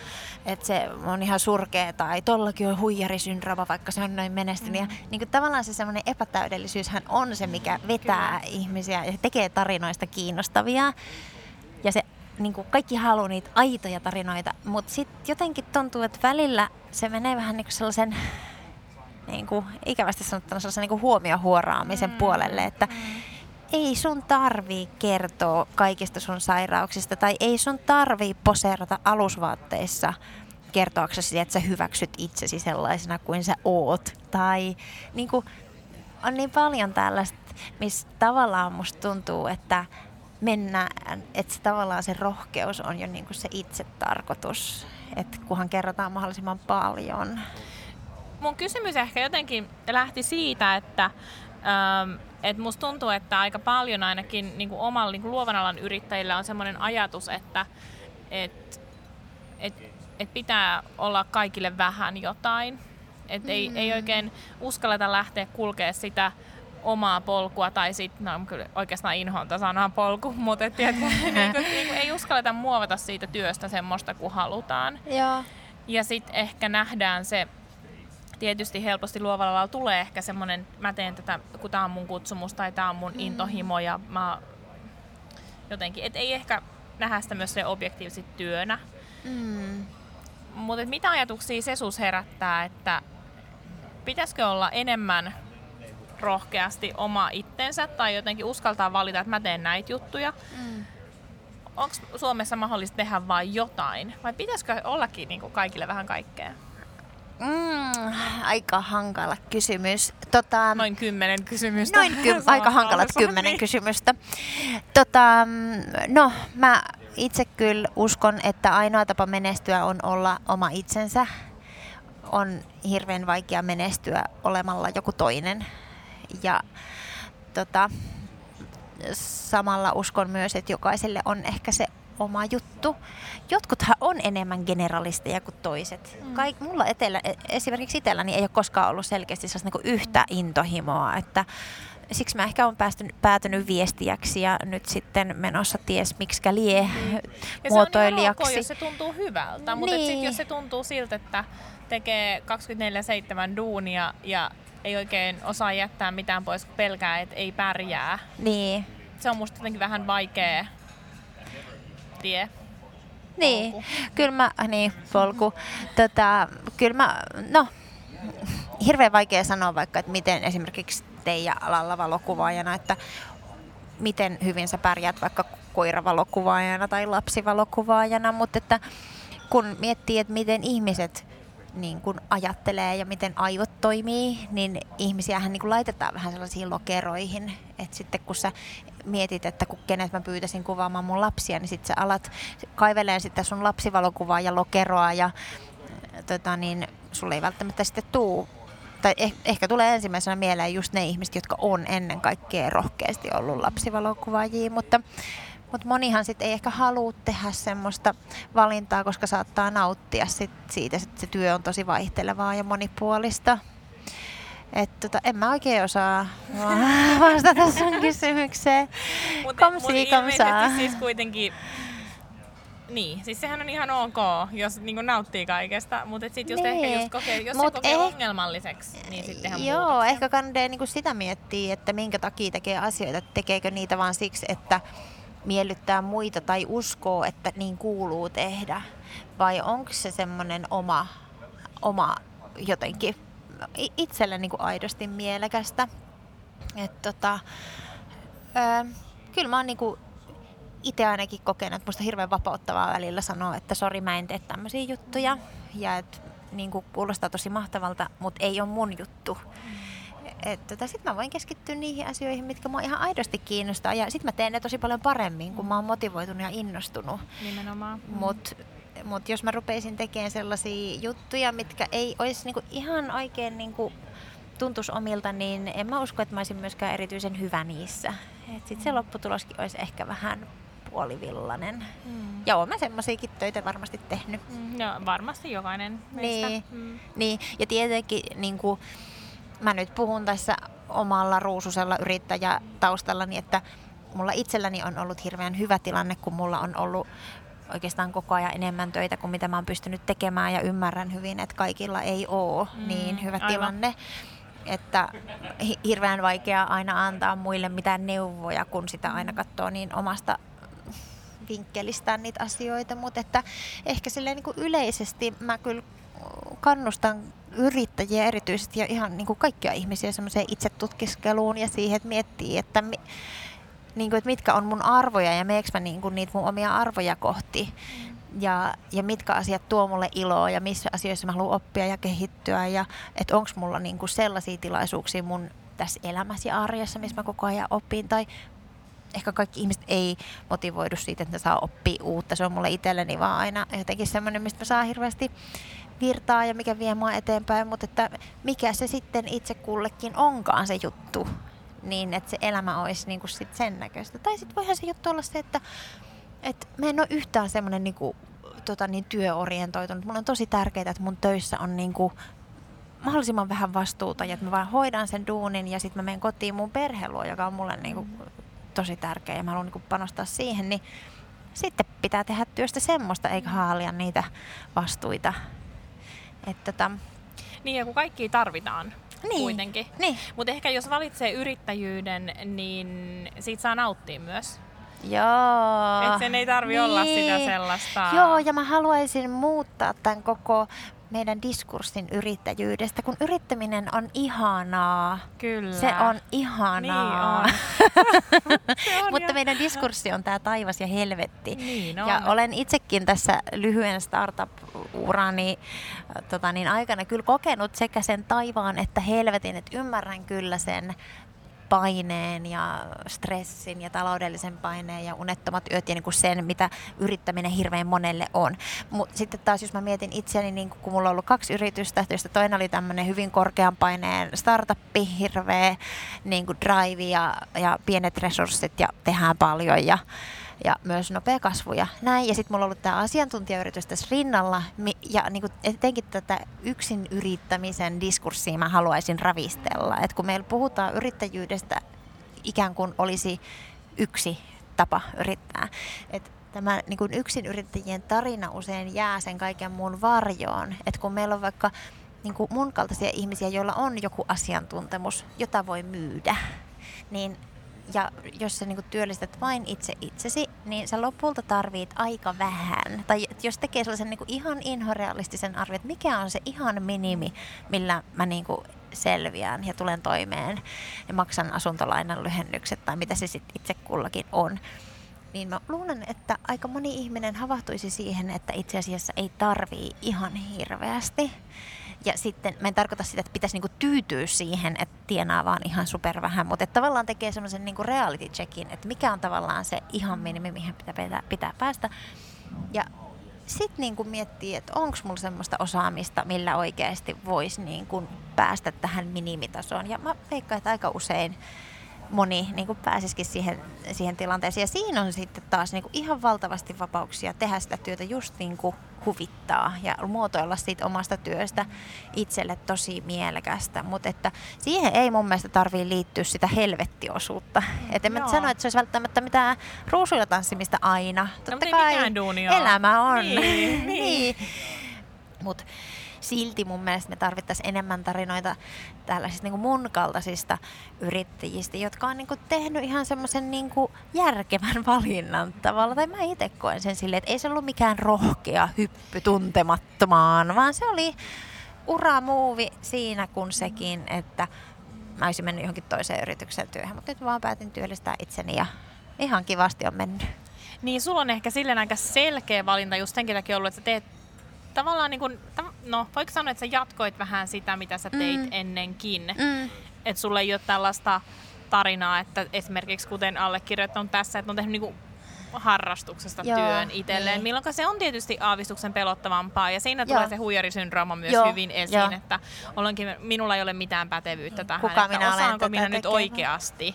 [SPEAKER 2] että se on ihan surkea tai tollakin on huijarisyndrooma, vaikka se on noin menestynyt. Mm. Ja niin kuin tavallaan se semmoinen epätäydellisyyshän on se, mikä vetää Kyllä. ihmisiä ja tekee tarinoista kiinnostavia. Ja se niin kuin kaikki haluaa niitä aitoja tarinoita, mutta sitten jotenkin tuntuu, että välillä se menee vähän niin kuin sellaisen niin kuin, ikävästi sanottuna sellaisen niin huomiohuoraamisen mm. puolelle, että mm. ei sun tarvii kertoa kaikista sun sairauksista tai ei sun tarvii poseerata alusvaatteissa kertoaksesi, että sä hyväksyt itsesi sellaisena kuin sä oot. Tai niin kuin, on niin paljon tällaista, missä tavallaan musta tuntuu, että mennään, että se tavallaan se rohkeus on jo niin kuin se itse tarkoitus, että kunhan kerrotaan mahdollisimman paljon
[SPEAKER 1] mun kysymys ehkä jotenkin lähti siitä, että ähm, et musta tuntuu, että aika paljon ainakin niin kuin omalla niin kuin luovan alan yrittäjillä on semmoinen ajatus, että et, et, et pitää olla kaikille vähän jotain. Et mm. ei, ei oikein uskalleta lähteä kulkea sitä omaa polkua, tai sitten, no kyllä oikeastaan inhoon sanaa polku, mutta et, tiedät, niin kuin, niin kuin, ei uskalleta muovata siitä työstä semmoista kuin halutaan.
[SPEAKER 2] Joo.
[SPEAKER 1] Ja sitten ehkä nähdään se tietysti helposti luovalla alalla tulee ehkä semmoinen, mä teen tätä, kun tämä on mun kutsumus tai tämä on mun mm. intohimo ja mä jotenkin, et ei ehkä nähdä sitä myös se objektiivisesti työnä. Mm. Mutta mitä ajatuksia Sesus herättää, että pitäisikö olla enemmän rohkeasti oma itsensä tai jotenkin uskaltaa valita, että mä teen näitä juttuja. Mm. Onko Suomessa mahdollista tehdä vain jotain vai pitäisikö ollakin niin kuin kaikille vähän kaikkea?
[SPEAKER 2] Mm, aika hankala kysymys. Tota,
[SPEAKER 1] noin kymmenen kysymystä.
[SPEAKER 2] Noin ky- aika hankalat kymmenen kysymystä. Tota, no, mä itse kyllä uskon, että ainoa tapa menestyä on olla oma itsensä. On hirveän vaikea menestyä olemalla joku toinen. Ja tota, samalla uskon myös, että jokaiselle on ehkä se oma juttu. Jotkuthan on enemmän generalisteja kuin toiset. Mm. Kaik, mulla etellä, e, esimerkiksi itselläni ei ole koskaan ollut selkeästi niin yhtä intohimoa, että siksi mä ehkä olen päästynyt, päätynyt viestiäksi ja nyt sitten menossa ties miksikä lie mm. ja muotoilijaksi.
[SPEAKER 1] Se on jos se tuntuu hyvältä, mutta niin. sit, jos se tuntuu siltä, että tekee 24-7 duunia ja ei oikein osaa jättää mitään pois, kun pelkää, että ei pärjää.
[SPEAKER 2] Niin.
[SPEAKER 1] Se on musta jotenkin vähän vaikea tie.
[SPEAKER 2] Niin, polku. kyllä mä, niin, polku. Tota, kyllä mä, no, hirveän vaikea sanoa vaikka, että miten esimerkiksi teidän alalla valokuvaajana, että miten hyvin sä pärjät vaikka koiravalokuvaajana tai lapsivalokuvaajana, mutta että kun miettii, että miten ihmiset niin kun ajattelee ja miten aivot toimii, niin ihmisiähän niin kun laitetaan vähän sellaisiin lokeroihin. Että sitten kun sä mietit, että kun kenet mä pyytäisin kuvaamaan mun lapsia, niin sitten sä alat kaiveleen sitä sun lapsivalokuvaa ja lokeroa ja tota niin, sulle ei välttämättä sitten tuu tai eh, ehkä tulee ensimmäisenä mieleen just ne ihmiset, jotka on ennen kaikkea rohkeasti ollut lapsivalokuvaajia, mutta mutta monihan sitten ei ehkä halua tehdä semmoista valintaa, koska saattaa nauttia sit siitä, että se työ on tosi vaihtelevaa ja monipuolista. Et tota, en mä oikein osaa vastata sun kysymykseen.
[SPEAKER 1] Mutta mut ilmeisesti siis kuitenkin niin, siis sehän on ihan ok, jos niin nauttii kaikesta, mutta sitten just niin. ehkä just kokee, jos Mut se kokee eh... ongelmalliseksi, niin sittenhän
[SPEAKER 2] Joo, muutoksia. ehkä kannattaa niin sitä miettiä, että minkä takia tekee asioita, tekeekö niitä vaan siksi, että miellyttää muita tai uskoo, että niin kuuluu tehdä? Vai onko se semmoinen oma, oma jotenkin itselle niin kuin aidosti mielekästä? Et tota, ö, kyllä mä oon niin kuin itse ainakin kokenut, että musta hirveän vapauttavaa välillä sanoa, että sori mä en tee tämmöisiä juttuja. Ja että niin kuulostaa tosi mahtavalta, mutta ei ole mun juttu. Mm tota, sitten mä voin keskittyä niihin asioihin, mitkä mua ihan aidosti kiinnostaa. Ja sitten mä teen ne tosi paljon paremmin, kun mä oon motivoitunut ja innostunut.
[SPEAKER 1] Nimenomaan.
[SPEAKER 2] Mut mutta jos mä rupeisin tekemään sellaisia juttuja, mitkä ei olisi niinku ihan oikein niinku tuntuisi omilta, niin en mä usko, että mä olisin myöskään erityisen hyvä niissä. Sitten se lopputuloskin olisi ehkä vähän puolivillainen. Mm. Ja mä semmoisiakin töitä varmasti tehnyt.
[SPEAKER 1] Mm, no varmasti jokainen meistä.
[SPEAKER 2] Niin, mm. niin. ja tietenkin niin kuin, mä nyt puhun tässä omalla ruususella yrittäjätaustallani, että mulla itselläni on ollut hirveän hyvä tilanne, kun mulla on ollut oikeastaan koko ajan enemmän töitä kuin mitä mä oon pystynyt tekemään ja ymmärrän hyvin, että kaikilla ei ole mm, niin hyvä aivan. tilanne että hirveän vaikea aina antaa muille mitään neuvoja, kun sitä aina katsoo niin omasta vinkkelistään niitä asioita, mutta että ehkä silleen niin kuin yleisesti mä kyllä kannustan yrittäjiä erityisesti ja ihan niin kuin kaikkia ihmisiä semmoiseen itsetutkiskeluun ja siihen, että miettii, että, mi, niin kuin, että mitkä on mun arvoja ja meekö mä niin kuin niitä mun omia arvoja kohti. Ja, ja mitkä asiat tuo mulle iloa ja missä asioissa mä haluan oppia ja kehittyä ja että onko mulla niin kuin sellaisia tilaisuuksia mun tässä elämässä ja arjessa, missä mä koko ajan opin tai ehkä kaikki ihmiset ei motivoidu siitä, että ne saa oppia uutta. Se on mulle itselleni vaan aina jotenkin semmoinen, mistä mä saan hirveästi virtaa ja mikä vie mua eteenpäin, mutta että mikä se sitten itse kullekin onkaan se juttu, niin että se elämä olisi niin kuin sit sen näköistä. Tai sitten voihan se juttu olla se, että, että mä en ole yhtään semmoinen niin kuin, tota, niin työorientoitunut. Mulla on tosi tärkeää, että mun töissä on niin kuin, mahdollisimman vähän vastuuta ja että mä vaan hoidan sen duunin ja sitten mä menen kotiin mun perheluo, joka on mulle niin kuin, tosi tärkeä ja mä haluan niin panostaa siihen, niin sitten pitää tehdä työstä semmoista eikä haalia niitä vastuita.
[SPEAKER 1] Että tota... Niin ja kun kaikki tarvitaan niin. kuitenkin.
[SPEAKER 2] Niin.
[SPEAKER 1] Mutta ehkä jos valitsee yrittäjyyden, niin siitä saa nauttia myös.
[SPEAKER 2] Joo.
[SPEAKER 1] Et sen ei tarvi niin. olla sitä niin. sellaista.
[SPEAKER 2] Joo, ja mä haluaisin muuttaa tämän koko meidän diskurssin yrittäjyydestä, kun yrittäminen on ihanaa.
[SPEAKER 1] Kyllä.
[SPEAKER 2] Se on ihanaa.
[SPEAKER 1] Niin on. on
[SPEAKER 2] Mutta meidän diskurssi on tämä taivas ja helvetti.
[SPEAKER 1] Niin on.
[SPEAKER 2] Ja olen itsekin tässä lyhyen startup-urani tota niin, aikana kyllä kokenut sekä sen taivaan että helvetin, että ymmärrän kyllä sen paineen ja stressin ja taloudellisen paineen ja unettomat yöt ja niin kuin sen, mitä yrittäminen hirveän monelle on. Mutta sitten taas, jos mä mietin itseäni, niin kun mulla on ollut kaksi yritystä, joista toinen oli tämmöinen hyvin korkean paineen startuppi, hirveä niin kuin drive ja, ja pienet resurssit ja tehdään paljon ja ja myös nopea kasvu ja näin. Ja sitten mulla on ollut tämä asiantuntijayritys tässä rinnalla ja niin etenkin tätä yksin yrittämisen diskurssia mä haluaisin ravistella. Et kun meillä puhutaan yrittäjyydestä ikään kuin olisi yksi tapa yrittää. Et tämä niin yksin yrittäjien tarina usein jää sen kaiken muun varjoon. Et kun meillä on vaikka niin kuin mun kaltaisia ihmisiä, joilla on joku asiantuntemus, jota voi myydä, niin ja jos sä niinku työllistät vain itse itsesi, niin sä lopulta tarvit aika vähän. Tai jos tekee sellaisen niinku ihan inhorealistisen arvion, että mikä on se ihan minimi, millä mä niinku selviään ja tulen toimeen ja maksan asuntolainan lyhennykset tai mitä se sitten itse kullakin on. Niin mä luulen, että aika moni ihminen havahtuisi siihen, että itse asiassa ei tarvii ihan hirveästi. Ja sitten, mä en tarkoita sitä, että pitäisi niinku tyytyä siihen, että tienaa vaan ihan super vähän, mutta että tavallaan tekee semmoisen niinku reality checkin, että mikä on tavallaan se ihan minimi, mihin pitää, pitää päästä. Ja sitten niinku miettii, että onko mulla semmoista osaamista, millä oikeasti voisi niinku päästä tähän minimitasoon. Ja mä veikkaan, että aika usein moni niin kuin pääsisikin siihen, siihen tilanteeseen. Ja siinä on sitten taas niin kuin ihan valtavasti vapauksia tehdä sitä työtä just niin kuin huvittaa ja muotoilla siitä omasta työstä itselle tosi mielekästä. Mutta että siihen ei mun mielestä tarvii liittyä sitä helvettiosuutta. Et en mä sano, että se olisi välttämättä mitään ruusuilla tanssimista aina.
[SPEAKER 1] Totta no, kai
[SPEAKER 2] elämä on.
[SPEAKER 1] Niin, niin.
[SPEAKER 2] niin. Mut silti mun mielestä me tarvittaisiin enemmän tarinoita tällaisista niin kuin mun kaltaisista yrittäjistä, jotka on niin kuin tehnyt ihan semmoisen niin järkevän valinnan tavalla. Tai mä itse koen sen silleen, että ei se ollut mikään rohkea hyppy tuntemattomaan, vaan se oli uramuuvi siinä kun sekin, että mä olisin mennyt johonkin toiseen yritykseen työhön, mutta nyt vaan päätin työllistää itseni ja ihan kivasti on mennyt.
[SPEAKER 1] Niin, sulla on ehkä silleen aika selkeä valinta just senkin takia ollut, että sä teet tavallaan niin kuin, no voiko sanoa, että sä jatkoit vähän sitä, mitä sä teit mm. ennenkin. Mm. Että sulle ei ole tällaista tarinaa, että esimerkiksi kuten allekirjoittanut tässä, että on tehnyt niin kuin harrastuksesta
[SPEAKER 2] Joo,
[SPEAKER 1] työn itselleen,
[SPEAKER 2] niin.
[SPEAKER 1] milloin se on tietysti aavistuksen pelottavampaa ja siinä
[SPEAKER 2] Joo.
[SPEAKER 1] tulee se huijarisyndrooma myös
[SPEAKER 2] Joo,
[SPEAKER 1] hyvin esiin,
[SPEAKER 2] joo.
[SPEAKER 1] että olenkin, minulla ei ole mitään pätevyyttä tähän,
[SPEAKER 2] Kuka
[SPEAKER 1] että
[SPEAKER 2] minä
[SPEAKER 1] osaanko minä nyt oikeasti.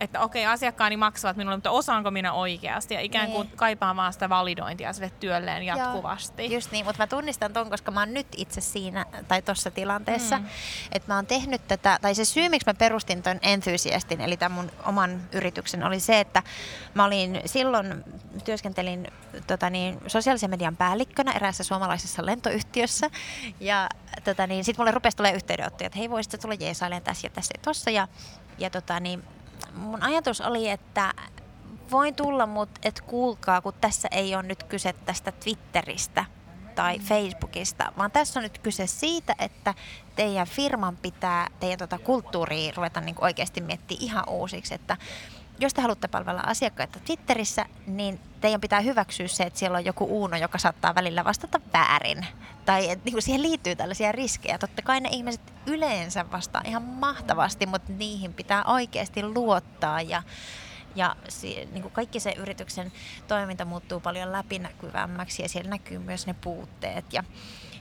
[SPEAKER 1] Että okei, asiakkaani maksavat minulle, mutta osaanko minä oikeasti ja ikään kuin
[SPEAKER 2] Niin.
[SPEAKER 1] kaipaan vaan sitä validointia sille työlleen jatkuvasti.
[SPEAKER 2] Joo, just niin, mutta mä tunnistan ton, koska mä oon nyt itse siinä tai tuossa tilanteessa, mm. että mä oon tehnyt tätä, tai se syy, miksi mä perustin ton Enthusiastin, eli tämän mun oman yrityksen, oli se, että mä olin silloin, työskentelin tota niin, sosiaalisen median päällikkönä eräässä suomalaisessa lentoyhtiössä, ja tota niin, sit mulle rupesi tulee yhteydenottoja, että hei, voisitko tulla jeesailemaan tässä ja tässä ja tossa, ja, ja tota niin, mun ajatus oli, että voin tulla, mutta et kuulkaa, kun tässä ei ole nyt kyse tästä Twitteristä tai Facebookista, vaan tässä on nyt kyse siitä, että teidän firman pitää teidän tota kulttuuria ruveta niin oikeasti miettimään ihan uusiksi, että jos te haluatte palvella asiakkaita Twitterissä, niin teidän pitää hyväksyä se, että siellä on joku uuno, joka saattaa välillä vastata väärin. Tai että niin siihen liittyy tällaisia riskejä. Totta kai ne ihmiset yleensä vastaa ihan mahtavasti, mutta niihin pitää oikeasti luottaa ja ja niin kuin kaikki se yrityksen toiminta muuttuu paljon läpinäkyvämmäksi ja siellä näkyy myös ne puutteet. Ja,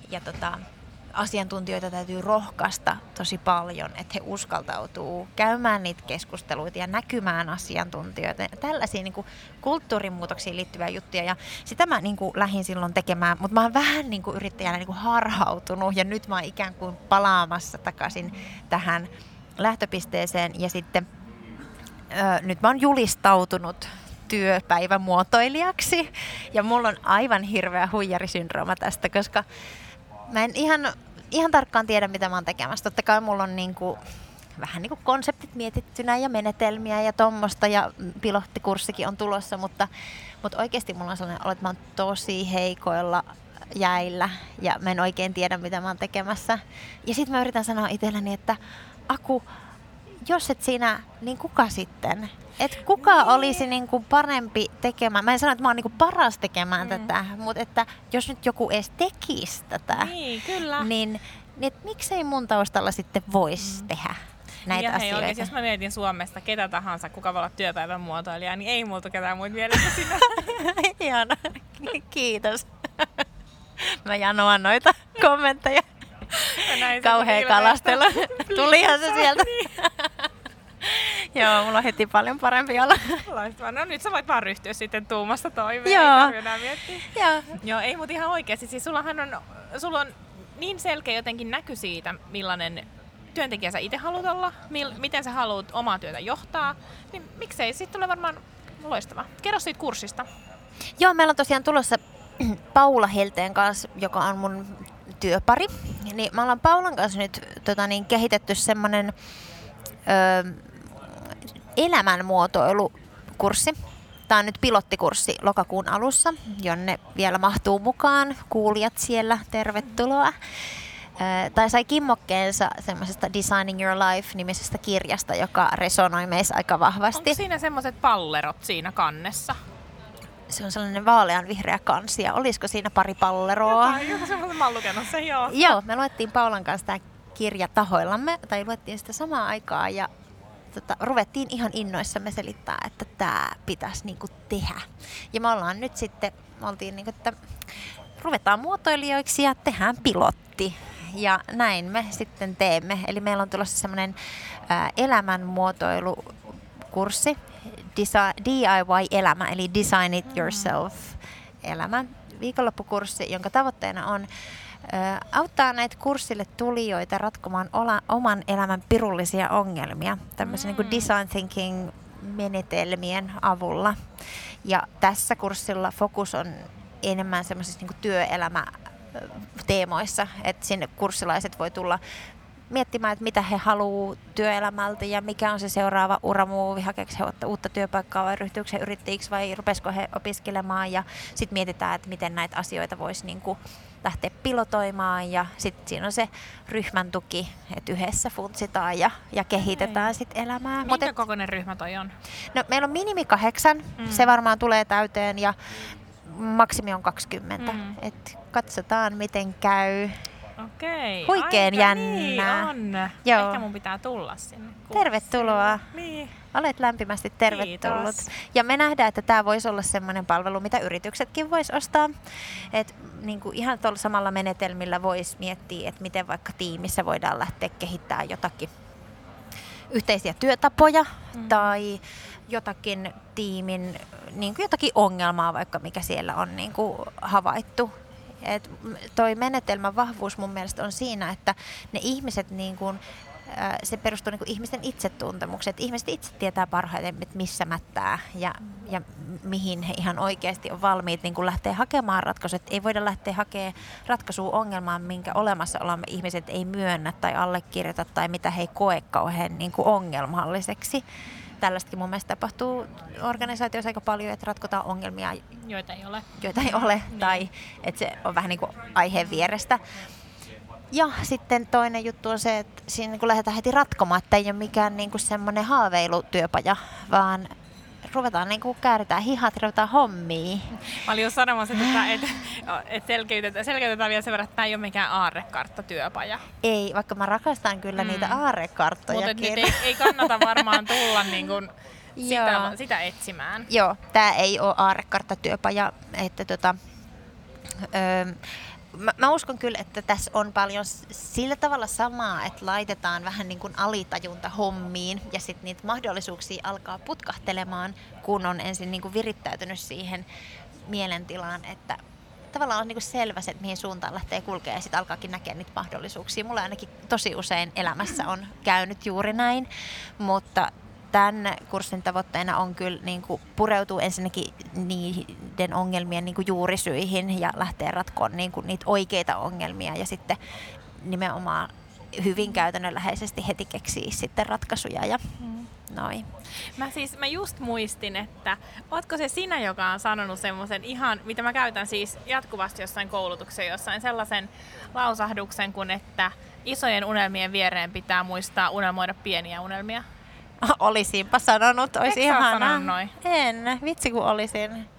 [SPEAKER 2] ja tota, asiantuntijoita täytyy rohkaista tosi paljon, että he uskaltautuu käymään niitä keskusteluita ja näkymään asiantuntijoita. Tällaisia niin kuin kulttuurimuutoksiin liittyviä juttuja. Ja sitä mä niin kuin lähdin silloin tekemään, mutta mä oon vähän niin kuin yrittäjänä niin kuin harhautunut ja nyt mä oon ikään kuin palaamassa takaisin tähän lähtöpisteeseen ja sitten ö, nyt mä oon julistautunut työpäivämuotoilijaksi ja mulla on aivan hirveä huijarisyndrooma tästä, koska mä en ihan, ihan tarkkaan tiedä, mitä mä oon tekemässä. Totta kai mulla on niinku, vähän niin kuin konseptit mietittynä ja menetelmiä ja tommosta ja pilottikurssikin on tulossa, mutta, mutta oikeasti mulla on sellainen olo, että mä oon tosi heikoilla jäillä ja mä en oikein tiedä, mitä mä oon tekemässä. Ja sitten mä yritän sanoa itselleni, että Aku, jos et sinä, niin kuka sitten? Et kuka niin. olisi niin kuin parempi tekemään, mä en sano, että mä oon niin kuin paras tekemään mm. tätä, mutta että jos nyt joku edes tekisi tätä,
[SPEAKER 1] Niin, kyllä.
[SPEAKER 2] niin, niin et miksei mun taustalla sitten voisi mm. tehdä näitä
[SPEAKER 1] ja hei,
[SPEAKER 2] asioita?
[SPEAKER 1] oikeasti, jos mä mietin Suomesta ketä tahansa, kuka voi olla työpäivän muotoilija, niin ei muuta ketään muut mielessä sinä.
[SPEAKER 2] Ihana, kiitos. Mä janoan noita kommentteja. Kauhea kalastelu. Tulihan se
[SPEAKER 1] Please,
[SPEAKER 2] sieltä.
[SPEAKER 1] niin.
[SPEAKER 2] Joo, mulla on heti paljon parempi olla.
[SPEAKER 1] Loistavaa. No nyt sä voit vaan ryhtyä sitten tuumasta toimeen.
[SPEAKER 2] Joo.
[SPEAKER 1] Ei tarvitse enää miettiä.
[SPEAKER 2] Joo.
[SPEAKER 1] Joo, ei mut ihan oikeasti. Siis sullahan on, sulla on niin selkeä jotenkin näky siitä, millainen työntekijä sä itse haluat olla, mil, miten sä haluat omaa työtä johtaa, niin miksei sitten ole varmaan loistava. Kerro siitä kurssista.
[SPEAKER 2] Joo, meillä on tosiaan tulossa Paula Helteen kanssa, joka on mun työpari. Niin me ollaan Paulan kanssa nyt tota niin, kehitetty semmonen ö, elämänmuotoilukurssi. Tämä on nyt pilottikurssi lokakuun alussa, jonne vielä mahtuu mukaan. Kuulijat siellä, tervetuloa. Ö, tai sai kimmokkeensa semmoisesta Designing Your Life-nimisestä kirjasta, joka resonoi meissä aika vahvasti.
[SPEAKER 1] Onko siinä semmoiset pallerot siinä kannessa?
[SPEAKER 2] Se on sellainen vaalean vihreä kansi ja olisiko siinä pari palleroa?
[SPEAKER 1] Jotain, joku semmoisen mä oon lukenut sen, joo.
[SPEAKER 2] Joo, me luettiin Paulan kanssa tämä kirja tahoillamme, tai luettiin sitä samaan aikaan ja tota, ruvettiin ihan innoissamme selittää, että tämä pitäisi niinku tehdä. Ja me ollaan nyt sitten, me oltiin niinku, että ruvetaan muotoilijoiksi ja tehdään pilotti. Ja näin me sitten teemme. Eli meillä on tulossa semmoinen elämänmuotoilukurssi, DIY-elämä, eli Design It Yourself elämä, viikonloppukurssi, jonka tavoitteena on auttaa näitä kurssille tulijoita ratkomaan ola, oman elämän pirullisia ongelmia tämmöisen mm. niin design thinking menetelmien avulla. Ja tässä kurssilla fokus on enemmän semmoisissa niin työelämä teemoissa, että sinne kurssilaiset voi tulla miettimään, että mitä he haluaa työelämältä ja mikä on se seuraava uramuovi, hakeeko he uutta- työpaikkaa vai ryhtyykö he yrittäjiksi vai rupesiko he opiskelemaan ja sitten mietitään, että miten näitä asioita voisi niinku lähteä pilotoimaan ja sitten siinä on se ryhmän tuki, että yhdessä funtsitaan ja, ja kehitetään sitten elämää. Mut
[SPEAKER 1] Minkä
[SPEAKER 2] et-
[SPEAKER 1] kokoinen ryhmä toi on?
[SPEAKER 2] No, meillä on minimi kahdeksan,
[SPEAKER 1] Mm.
[SPEAKER 2] se varmaan tulee täyteen ja maksimi on 20.
[SPEAKER 1] Mm.
[SPEAKER 2] Mm. Et katsotaan miten käy.
[SPEAKER 1] Okei.
[SPEAKER 2] Huikeen
[SPEAKER 1] aika
[SPEAKER 2] jännää.
[SPEAKER 1] Niin on.
[SPEAKER 2] Joo.
[SPEAKER 1] Ehkä mun pitää tulla sinne. kurssille.
[SPEAKER 2] Tervetuloa.
[SPEAKER 1] Niin.
[SPEAKER 2] Olet lämpimästi tervetullut.
[SPEAKER 1] Kiitos.
[SPEAKER 2] Ja me nähdään, että tämä voisi olla sellainen palvelu, mitä yrityksetkin vois ostaa. Et niin kuin ihan tuolla samalla menetelmillä voisi miettiä, että miten vaikka tiimissä voidaan lähteä kehittämään jotakin yhteisiä työtapoja mm. tai jotakin tiimin, niin kuin jotakin ongelmaa vaikka, mikä siellä on niin kuin havaittu. Et toi menetelmän vahvuus mun mielestä on siinä, että ne ihmiset niin kuin, se perustuu niin ihmisten itsetuntemukseen. Että ihmiset itse tietää parhaiten, että missä mättää ja, ja mihin he ihan oikeasti on valmiit niin lähteä hakemaan ratkaisua. Ei voida lähteä hakemaan ratkaisua ongelmaan, minkä olemassaolomme ihmiset ei myönnä tai allekirjoita tai mitä he ei koe kauhean niin ongelmalliseksi tällaistakin mun mielestä tapahtuu organisaatioissa aika paljon, että ratkotaan ongelmia,
[SPEAKER 1] joita ei ole,
[SPEAKER 2] joita ei ole niin. tai että se on vähän niin kuin aiheen vierestä. Ja sitten toinen juttu on se, että siinä niin kun lähdetään heti ratkomaan, että ei ole mikään niin kuin semmoinen haaveilutyöpaja, vaan ruvetaan niin kuin kääritään hihat, ruvetaan hommiin.
[SPEAKER 1] Mä olin jo sanomassa, että, että, että selkeytetään, selkeytetään vielä sen verran, että tämä ei ole mikään aarrekartta-työpaja.
[SPEAKER 2] Ei, vaikka mä rakastan kyllä mm. niitä aarrekarttoja.
[SPEAKER 1] Mutta nyt ei, ei kannata varmaan tulla niin kuin sitä, sitä etsimään.
[SPEAKER 2] Joo, tämä ei ole aarrekartta-työpaja. Että tota, öö, mä, mä uskon kyllä, että tässä on paljon sillä tavalla samaa, että laitetaan vähän niin kuin alitajunta hommiin ja sitten niitä mahdollisuuksia alkaa putkahtelemaan, kun on ensin niin kuin virittäytynyt siihen mielentilaan, että tavallaan on niin kuin selvä se, että mihin suuntaan lähtee kulkea ja sitten alkaakin näkeä niitä mahdollisuuksia. Mulla ainakin tosi usein elämässä on käynyt juuri näin, mutta tämän kurssin tavoitteena on kyllä niin kuin pureutua ensinnäkin niiden ongelmien niin kuin juurisyihin ja lähteä ratkoon niin kuin niitä oikeita ongelmia ja sitten nimenomaan hyvin käytännönläheisesti heti keksiä sitten ratkaisuja ja mm. noin.
[SPEAKER 1] Mä siis, mä just muistin, että ootko se sinä, joka on sanonut semmoisen ihan, mitä mä käytän siis jatkuvasti jossain koulutuksessa, jossain sellaisen lausahduksen kuin, että isojen unelmien viereen pitää muistaa unelmoida pieniä unelmia.
[SPEAKER 2] Olisinpa sanonut, olisi ihana. Noin? En, vitsi kun olisin.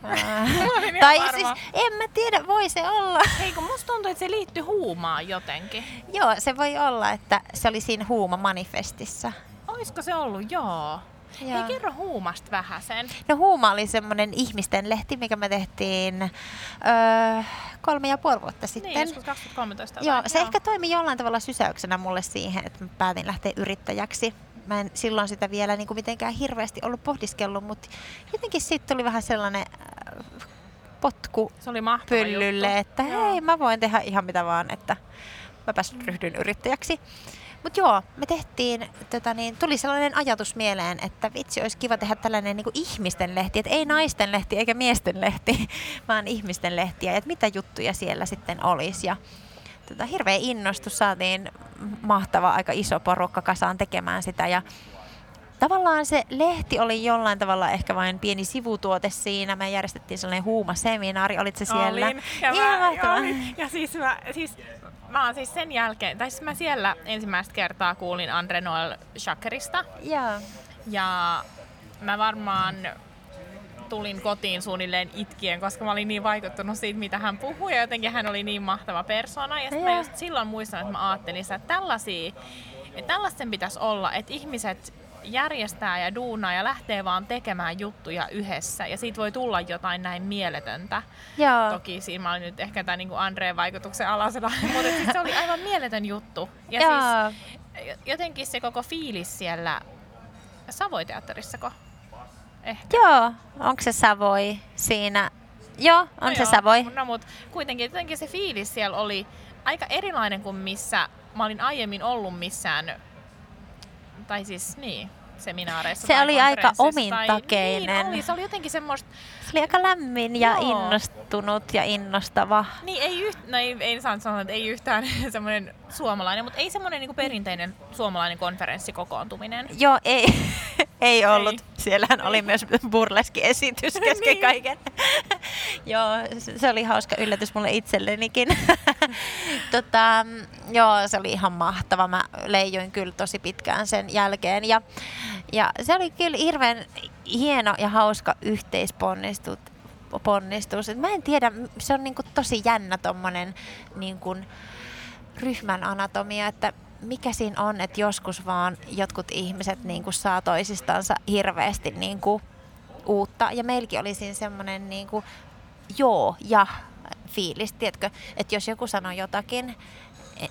[SPEAKER 2] tai siis, en mä tiedä, voi se olla.
[SPEAKER 1] Ei kun musta tuntuu, että se liittyy huumaan jotenkin.
[SPEAKER 2] Joo, se voi olla, että se oli siinä huuma-manifestissa.
[SPEAKER 1] Oisko se ollut? Joo. Joo. Hei, kerro Huumasta vähän sen.
[SPEAKER 2] No Huuma oli semmoinen ihmisten lehti, mikä me tehtiin öö, kolme ja puoli vuotta sitten. Niin,
[SPEAKER 1] joskus 2013.
[SPEAKER 2] Joo, se Joo. ehkä toimi jollain tavalla sysäyksenä mulle siihen, että mä päätin lähteä yrittäjäksi mä en silloin sitä vielä niin kuin mitenkään hirveästi ollut pohdiskellut, mutta jotenkin siitä tuli vähän sellainen äh, potku
[SPEAKER 1] Se oli
[SPEAKER 2] pyllylle,
[SPEAKER 1] juttu.
[SPEAKER 2] että Joo. hei, mä voin tehdä ihan mitä vaan, että mä pääsin ryhdyn yrittäjäksi. Mutta joo, me tehtiin, tota niin, tuli sellainen ajatus mieleen, että vitsi, olisi kiva tehdä tällainen niin ihmisten lehti, että ei naisten lehti eikä miesten lehti, vaan ihmisten lehtiä, että mitä juttuja siellä sitten olisi. Ja tota, hirveä innostus, saatiin mahtava aika iso porukka kasaan tekemään sitä ja tavallaan se lehti oli jollain tavalla ehkä vain pieni sivutuote siinä. Me järjestettiin sellainen huumaseminaari, olit se siellä?
[SPEAKER 1] Olin. Ja, mä, ja, olin. ja siis, mä, siis mä oon siis sen jälkeen, tai siis mä siellä ensimmäistä kertaa kuulin Andre Noel Shakerista.
[SPEAKER 2] Joo.
[SPEAKER 1] Ja mä varmaan tulin kotiin suunnilleen itkien, koska mä olin niin vaikuttunut siitä, mitä hän puhui, ja jotenkin hän oli niin mahtava persona. Ja sitten mä just silloin muistan, että mä ajattelin, että tällaisia, että tällaisten pitäisi olla, että ihmiset järjestää ja duunaa ja lähtee vaan tekemään juttuja yhdessä. Ja siitä voi tulla jotain näin mieletöntä.
[SPEAKER 2] Joo.
[SPEAKER 1] Toki siinä mä olin nyt ehkä tämän niin Andreen vaikutuksen alasena, mutta siis se oli aivan mieletön juttu. Ja
[SPEAKER 2] Joo.
[SPEAKER 1] siis jotenkin se koko fiilis siellä Savoiteatterissako?
[SPEAKER 2] Ehkä. Joo, onko se Savoi siinä? Joo, on no se joo, Savoi.
[SPEAKER 1] No mutta kuitenkin jotenkin se fiilis siellä oli aika erilainen kuin missä mä olin aiemmin ollut missään, tai siis niin, seminaareissa
[SPEAKER 2] Se
[SPEAKER 1] tai
[SPEAKER 2] oli aika omintakeinen. Tai,
[SPEAKER 1] niin oli, se oli jotenkin semmoista...
[SPEAKER 2] Se oli aika lämmin ja Joo. innostunut ja innostava.
[SPEAKER 1] Niin, ei, yht, no ei, ei saa sanoa, että ei yhtään semmoinen suomalainen, mutta ei semmoinen niin perinteinen suomalainen konferenssikokoontuminen.
[SPEAKER 2] Joo, ei, ei ollut. Ei. Siellähän oli myös burleski-esitys kesken niin. kaiken. joo, se oli hauska yllätys mulle itsellenikin. tota, joo, se oli ihan mahtava. Mä leijuin kyllä tosi pitkään sen jälkeen. Ja, ja se oli kyllä hirveän hieno ja hauska yhteisponnistus. Ponnistus. Mä en tiedä, se on niinku tosi jännä tommonen niinku ryhmän anatomia, että mikä siinä on, että joskus vaan jotkut ihmiset niin kuin saa toisistansa hirveästi niin kuin uutta. Ja meilläkin oli siinä semmoinen niin kuin joo ja fiilis, tiedätkö, että jos joku sanoo jotakin,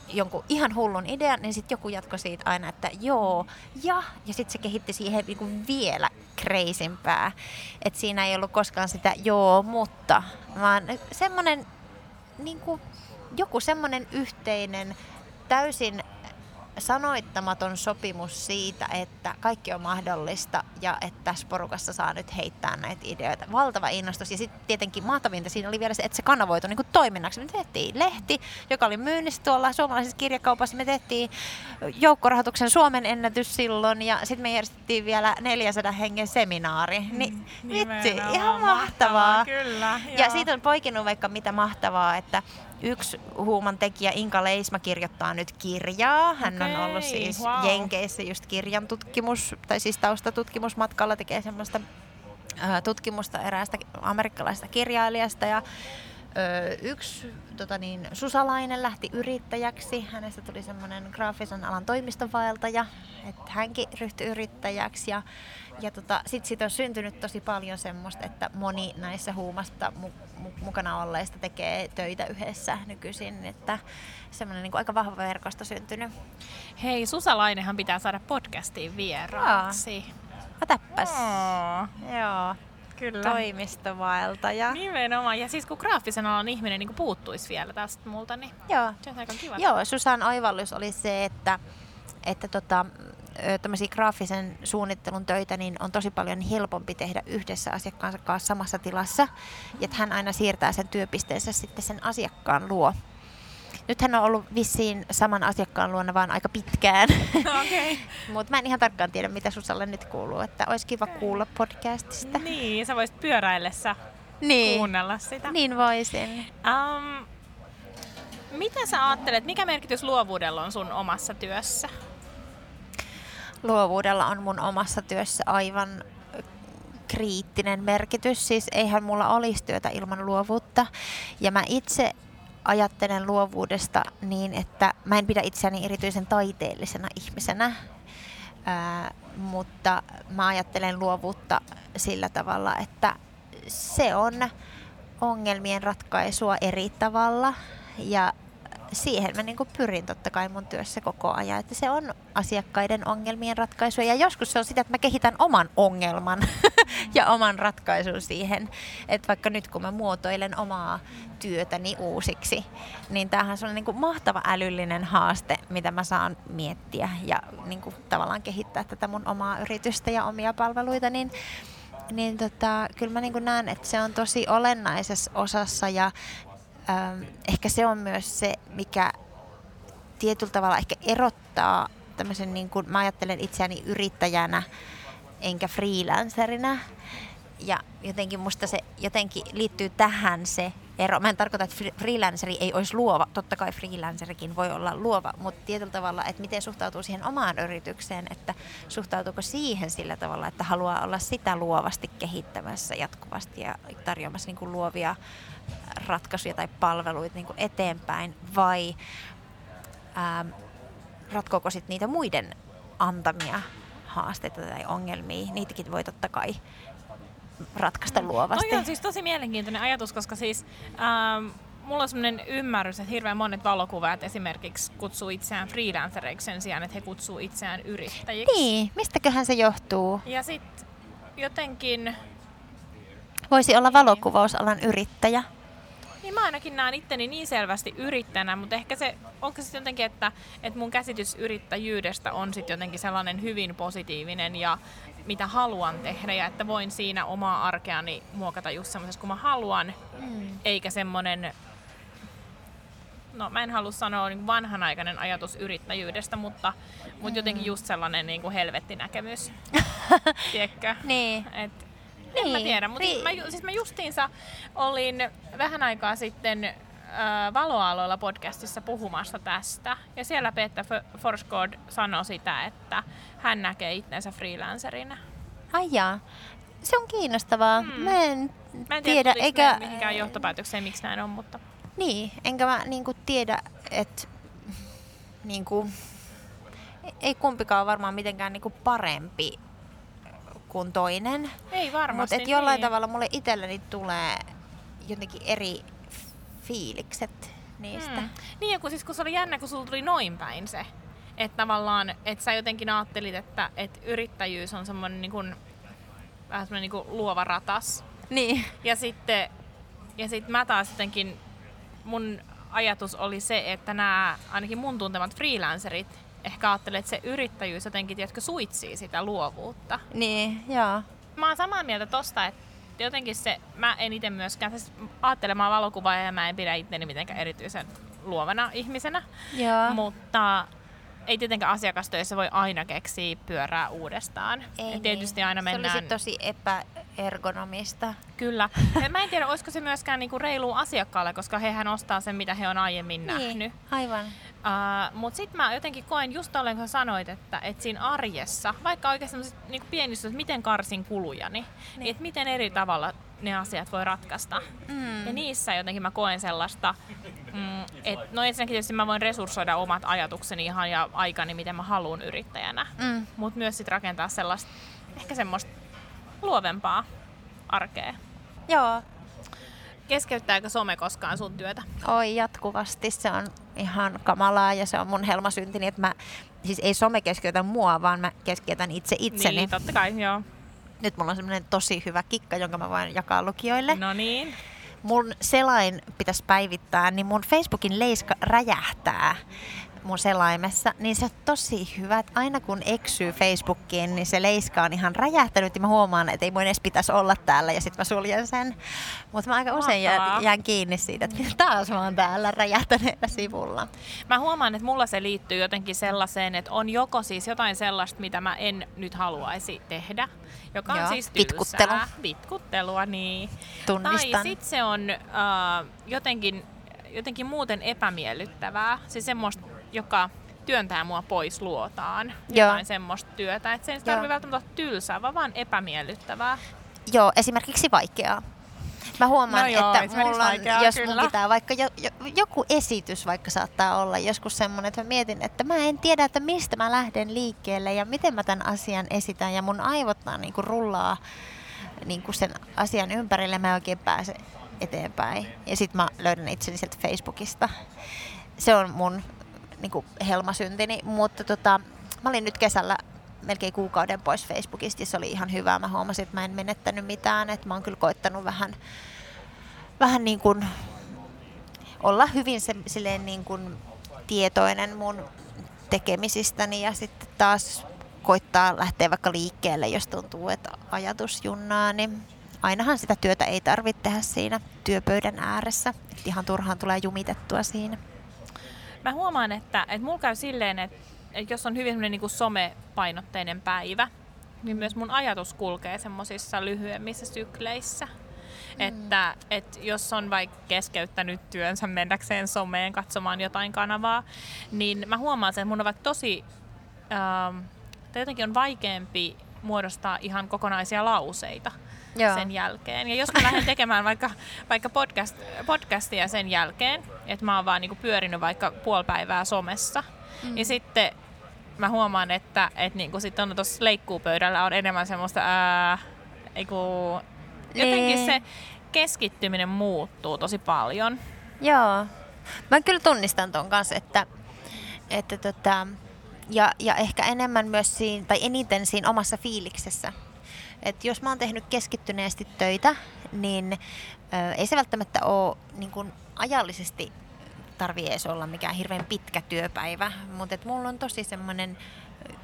[SPEAKER 2] jonkun ihan hullun idean, niin sitten joku jatkoi siitä aina, että joo, ja, ja sitten se kehitti siihen niinku vielä kreisimpää. Että siinä ei ollut koskaan sitä joo, mutta, vaan semmoinen niinku, joku semmoinen yhteinen, täysin sanoittamaton sopimus siitä, että kaikki on mahdollista ja että tässä porukassa saa nyt heittää näitä ideoita. Valtava innostus. Ja sitten tietenkin mahtavinta siinä oli vielä se, että se kanavoitu niin toiminnaksi. Me tehtiin lehti, joka oli myynnissä tuolla suomalaisessa kirjakaupassa. Me tehtiin joukkorahoituksen Suomen ennätys silloin ja sitten me järjestettiin vielä 400 hengen seminaari. Niin vitsi, ihan mahtavaa. mahtavaa.
[SPEAKER 1] Kyllä,
[SPEAKER 2] ja siitä on poikinut vaikka mitä mahtavaa, että yksi huuman tekijä Inka Leisma kirjoittaa nyt kirjaa. Hän okay, on ollut siis wow. Jenkeissä just kirjan tutkimus, tai siis taustatutkimusmatkalla tekee semmoista tutkimusta eräästä amerikkalaisesta kirjailijasta ja yksi tota niin, Susalainen lähti yrittäjäksi. Hänestä tuli semmoinen graafisen alan toimistovaeltaja, että hänkin ryhtyi yrittäjäksi. Ja, ja tota, sitten siitä on syntynyt tosi paljon semmoista, että moni näissä huumasta mu- mu- mukana olleista tekee töitä yhdessä nykyisin. Että semmoinen niin aika vahva verkosto syntynyt.
[SPEAKER 1] Hei, Susalainenhan pitää saada podcastiin vieraaksi.
[SPEAKER 2] Otäppäs. Oh. Joo. Kyllä. toimistovaeltaja.
[SPEAKER 1] Nimenomaan. Ja siis kun graafisen alan ihminen niin puuttuisi vielä tästä multa, niin
[SPEAKER 2] Joo.
[SPEAKER 1] se on aika kiva.
[SPEAKER 2] Joo, Susan oivallus oli se, että, että tota, tämmöisiä graafisen suunnittelun töitä niin on tosi paljon helpompi tehdä yhdessä asiakkaan kanssa samassa tilassa. Ja että hän aina siirtää sen työpisteensä sitten sen asiakkaan luo. Nyt hän on ollut vissiin saman asiakkaan luona vaan aika pitkään.
[SPEAKER 1] Okay.
[SPEAKER 2] Mutta mä en ihan tarkkaan tiedä, mitä Susalle nyt kuuluu. Että olisi kiva okay. kuulla podcastista.
[SPEAKER 1] Niin, sä voisit pyöräillessä niin. kuunnella sitä.
[SPEAKER 2] Niin voisin.
[SPEAKER 1] Um, mitä sä ajattelet, mikä merkitys luovuudella on sun omassa työssä?
[SPEAKER 2] Luovuudella on mun omassa työssä aivan kriittinen merkitys. Siis eihän mulla olisi työtä ilman luovuutta. Ja mä itse ajattelen luovuudesta niin, että mä en pidä itseäni erityisen taiteellisena ihmisenä, ää, mutta mä ajattelen luovuutta sillä tavalla, että se on ongelmien ratkaisua eri tavalla ja siihen mä niin pyrin totta kai mun työssä koko ajan, että se on asiakkaiden ongelmien ratkaisu. Ja joskus se on sitä, että mä kehitän oman ongelman ja oman ratkaisun siihen. Että vaikka nyt kun mä muotoilen omaa työtäni uusiksi, niin tämähän on niin kuin mahtava älyllinen haaste, mitä mä saan miettiä ja niin kuin tavallaan kehittää tätä mun omaa yritystä ja omia palveluita, niin niin tota, kyllä mä niin näen, että se on tosi olennaisessa osassa ja ähm, ehkä se on myös se, mikä tietyllä tavalla ehkä erottaa tämmöisen, niin kuin, mä ajattelen itseäni yrittäjänä enkä freelancerina. Ja jotenkin musta se jotenkin liittyy tähän se ero. Mä en tarkoita, että freelanceri ei olisi luova. Totta kai freelancerikin voi olla luova, mutta tietyllä tavalla, että miten suhtautuu siihen omaan yritykseen, että suhtautuuko siihen sillä tavalla, että haluaa olla sitä luovasti kehittämässä jatkuvasti ja tarjoamassa niin kuin luovia ratkaisuja tai palveluita niin kuin eteenpäin vai ää, ratkoako sitten niitä muiden antamia haasteita tai ongelmia. Niitäkin voi totta kai ratkaista luovasti.
[SPEAKER 1] Toi on siis tosi mielenkiintoinen ajatus, koska siis ähm, mulla on sellainen ymmärrys, että hirveän monet valokuvaajat esimerkiksi kutsuu itseään freelancereiksi sen sijaan, että he kutsuu itseään yrittäjiksi.
[SPEAKER 2] Niin, mistäköhän se johtuu?
[SPEAKER 1] Ja sitten jotenkin...
[SPEAKER 2] Voisi olla valokuvausalan yrittäjä.
[SPEAKER 1] Niin mä ainakin näen itteni niin selvästi yrittäjänä, mutta ehkä se, onko se jotenkin, että, että mun käsitys yrittäjyydestä on sitten jotenkin sellainen hyvin positiivinen ja mitä haluan tehdä ja että voin siinä omaa arkeani muokata just semmoisessa, kun mä haluan, mm. eikä semmoinen no mä en halua sanoa niin vanhanaikainen ajatus yrittäjyydestä, mutta, mutta mm. jotenkin just sellainen niin kuin helvettinäkemys. Tiedätkö?
[SPEAKER 2] niin.
[SPEAKER 1] Et, en niin. mä tiedä, mutta niin. mä, siis mä justiinsa olin vähän aikaa sitten äh, Valoaloilla podcastissa puhumassa tästä. Ja siellä Peter Forsgård sanoi sitä, että hän näkee itsensä freelancerina.
[SPEAKER 2] Ai jaa. Se on kiinnostavaa. Hmm. Mä en,
[SPEAKER 1] mä en
[SPEAKER 2] tiedä,
[SPEAKER 1] tiedä eikä... mihinkään johtopäätökseen, miksi näin on, mutta...
[SPEAKER 2] Niin, enkä mä niinku tiedä, että niinku, ei kumpikaan varmaan mitenkään niinku parempi kuin toinen.
[SPEAKER 1] Ei varmasti.
[SPEAKER 2] Mutta jollain
[SPEAKER 1] niin.
[SPEAKER 2] tavalla mulle itselleni tulee jotenkin eri fiilikset niistä.
[SPEAKER 1] Mm. Niin, ja kun, siis, kun se oli jännä, kun sulla tuli noin päin se. Että tavallaan, että sä jotenkin ajattelit, että, että yrittäjyys on semmoinen niin kuin, vähän semmoinen niin kuin luova ratas.
[SPEAKER 2] Niin.
[SPEAKER 1] Ja sitten, ja sitten mä taas jotenkin, mun ajatus oli se, että nämä ainakin mun tuntemat freelancerit ehkä ajattelee, että se yrittäjyys jotenkin, tiedätkö, suitsii sitä luovuutta.
[SPEAKER 2] Niin, joo.
[SPEAKER 1] Mä oon samaa mieltä tosta, että jotenkin se, mä en itse myöskään, siis ajattelemaan valokuvaa ja mä en pidä itteni mitenkään erityisen luovana ihmisenä.
[SPEAKER 2] Joo.
[SPEAKER 1] Mutta ei tietenkään asiakastöissä voi aina keksiä pyörää uudestaan.
[SPEAKER 2] Ei
[SPEAKER 1] Et tietysti
[SPEAKER 2] niin.
[SPEAKER 1] aina mennään...
[SPEAKER 2] Se olisi tosi epäergonomista.
[SPEAKER 1] Kyllä. Ja mä en tiedä, olisiko se myöskään niinku reilu asiakkaalle, koska hehän ostaa sen, mitä he on aiemmin nähnyt.
[SPEAKER 2] Niin, aivan.
[SPEAKER 1] Uh, Mutta sitten mä jotenkin koen just tolleen, kun sanoit, että, että siinä arjessa, vaikka oikeasti niin pienissä, että miten karsin kulujani, niin. niin että miten eri tavalla ne asiat voi ratkaista.
[SPEAKER 2] Mm.
[SPEAKER 1] Ja niissä jotenkin mä koen sellaista, mm, että no ensinnäkin tietysti mä voin resurssoida omat ajatukseni ihan ja aikani, miten mä haluan yrittäjänä.
[SPEAKER 2] Mm.
[SPEAKER 1] Mutta myös sit rakentaa sellaista, ehkä semmoista luovempaa arkea.
[SPEAKER 2] Joo.
[SPEAKER 1] Keskeyttääkö some koskaan sun työtä?
[SPEAKER 2] Oi, jatkuvasti. Se on ihan kamalaa ja se on mun helmasyntini, että mä, siis ei some keskeytä mua, vaan mä keskeytän itse itseni.
[SPEAKER 1] Niin, totta kai, joo.
[SPEAKER 2] Nyt mulla on semmoinen tosi hyvä kikka, jonka mä voin jakaa lukijoille.
[SPEAKER 1] No niin.
[SPEAKER 2] Mun selain pitäisi päivittää, niin mun Facebookin leiska räjähtää mun selaimessa, niin se on tosi hyvä, että aina kun eksyy Facebookiin, niin se leiska on ihan räjähtänyt ja mä huomaan, että ei mun edes pitäisi olla täällä ja sitten mä suljen sen. Mutta mä aika usein jään, jään kiinni siitä, että taas mä oon täällä räjähtäneellä sivulla.
[SPEAKER 1] Mä huomaan, että mulla se liittyy jotenkin sellaiseen, että on joko siis jotain sellaista, mitä mä en nyt haluaisi tehdä, joka on
[SPEAKER 2] Joo,
[SPEAKER 1] siis
[SPEAKER 2] vitkuttelu.
[SPEAKER 1] tylsää. Vitkuttelua, niin.
[SPEAKER 2] Tunnistan.
[SPEAKER 1] Tai sit se on äh, jotenkin, jotenkin muuten epämiellyttävää. Siis semmoista, joka työntää mua pois luotaan.
[SPEAKER 2] Joo.
[SPEAKER 1] Jotain semmoista työtä. Että se ei tarvitse välttämättä olla tylsää, vaan vaan epämiellyttävää.
[SPEAKER 2] Joo, esimerkiksi vaikeaa. Mä huomaan,
[SPEAKER 1] No joo,
[SPEAKER 2] että mulla on,
[SPEAKER 1] vaikeaa,
[SPEAKER 2] jos
[SPEAKER 1] kyllä.
[SPEAKER 2] mun pitää vaikka jo, jo, joku esitys vaikka saattaa olla joskus semmoinen, että mä mietin, että mä en tiedä, että mistä mä lähden liikkeelle ja miten mä tämän asian esitän ja mun aivot vaan niinku rullaa niinku sen asian ympärille, mä en oikein pääse eteenpäin. Ja sit mä löydän itseni sieltä Facebookista. Se on mun niinku helmasyntini, mutta tota, mä olin nyt kesällä melkein kuukauden pois Facebookista ja se oli ihan hyvä. Mä huomasin, että mä en menettänyt mitään, että mä oon kyllä koittanut vähän, vähän niin kuin olla hyvin se, silleen niin kuin tietoinen mun tekemisistäni ja sitten taas koittaa lähteä vaikka liikkeelle, jos tuntuu, että ajatus junnaa, niin ainahan sitä työtä ei tarvitse tehdä siinä työpöydän ääressä. Et ihan turhaan tulee jumitettua siinä.
[SPEAKER 1] Mä huomaan, että, että mulla käy silleen, että, että jos on hyvin niin kuin somepainotteinen päivä, niin myös mun ajatus kulkee semmoisissa lyhyemmissä sykleissä. Mm. Että, että jos on vaikka keskeyttänyt työnsä mennäkseen someen katsomaan jotain kanavaa, niin mä huomaan sen, että mun on vaikka tosi, ähm, tai jotenkin on vaikeampi muodostaa ihan kokonaisia lauseita
[SPEAKER 2] Joo.
[SPEAKER 1] sen jälkeen. Ja jos mä lähden tekemään vaikka, vaikka podcast, podcastia sen jälkeen, että mä oon vaan niinku pyörinyt vaikka puoli päivää somessa, mm. niin sitten mä huomaan, että et niinku sit on tuossa leikkuupöydällä on enemmän semmoista ää, eiku, jotenkin
[SPEAKER 2] Niin.
[SPEAKER 1] se keskittyminen muuttuu tosi paljon.
[SPEAKER 2] Joo. Mä kyllä tunnistan ton kanssa, että, että tota, ja, ja ehkä enemmän myös siinä, tai eniten siinä omassa fiiliksessä. Et jos mä oon tehnyt keskittyneesti töitä, niin ö, ei se välttämättä ole niin kun ajallisesti tarvii edes olla mikään hirveän pitkä työpäivä, mutta et mulla on tosi semmoinen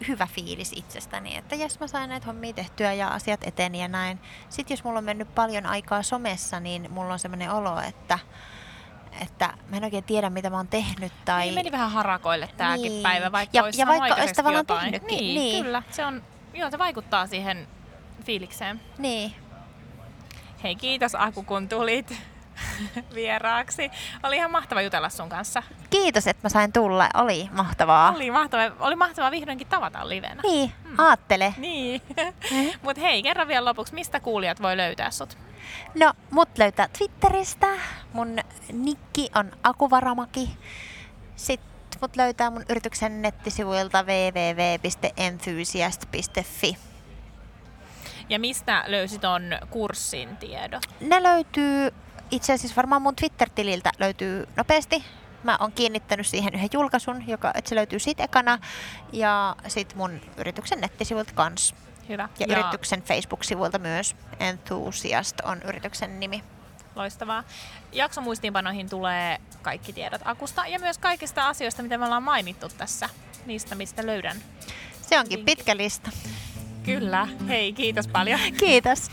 [SPEAKER 2] hyvä fiilis itsestäni, että jos mä sain näitä hommia tehtyä ja asiat eteni ja näin. Sitten jos mulla on mennyt paljon aikaa somessa, niin mulla on semmoinen olo, että, että mä en oikein tiedä, mitä mä oon tehnyt. Tai...
[SPEAKER 1] Niin meni vähän harakoille tääkin
[SPEAKER 2] Niin.
[SPEAKER 1] päivä, vaikka
[SPEAKER 2] Ja-
[SPEAKER 1] olisi
[SPEAKER 2] ja vaikka olisi tavallaan
[SPEAKER 1] jotain.
[SPEAKER 2] tehnytkin,
[SPEAKER 1] Niin,
[SPEAKER 2] niin.
[SPEAKER 1] kyllä. Se, on, joo, se vaikuttaa siihen fiilikseen.
[SPEAKER 2] Niin.
[SPEAKER 1] Hei, kiitos Aku, kun tulit vieraaksi. Oli ihan mahtava jutella sun kanssa.
[SPEAKER 2] Kiitos, että mä sain tulla. Oli mahtavaa.
[SPEAKER 1] Oli mahtava, oli mahtavaa vihdoinkin tavata livenä.
[SPEAKER 2] Niin, aattele.
[SPEAKER 1] Niin. Mut hei, kerro vielä lopuksi, mistä kuulijat voi löytää sut?
[SPEAKER 2] No, mut löytää Twitteristä. Mun nikki on Akuvaramaki. Sitten mut löytää mun yrityksen nettisivuilta www.enthusiast.fi.
[SPEAKER 1] Ja mistä löysit on kurssin tiedot?
[SPEAKER 2] Ne löytyy itse asiassa varmaan mun Twitter-tililtä löytyy nopeasti. Mä oon kiinnittänyt siihen yhden julkaisun, joka, että se löytyy siitä ekana. Ja sit mun yrityksen nettisivuilta kans.
[SPEAKER 1] Hyvä.
[SPEAKER 2] Ja, ja yrityksen Facebook-sivuilta myös. Enthusiast on yrityksen nimi.
[SPEAKER 1] Loistavaa. Jaksomuistiinpanoihin tulee kaikki tiedot Akusta ja myös kaikista asioista, mitä me ollaan mainittu tässä. Niistä, mistä löydän.
[SPEAKER 2] Se onkin pitkä lista.
[SPEAKER 1] Kyllä. Hei, kiitos paljon.
[SPEAKER 2] Kiitos.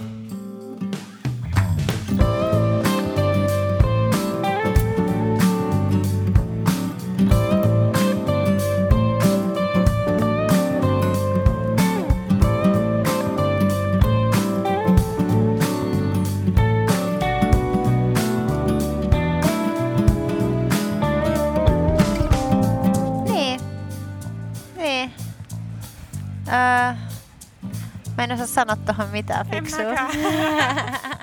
[SPEAKER 2] En osaa sanoa tuohon mitään fiksua.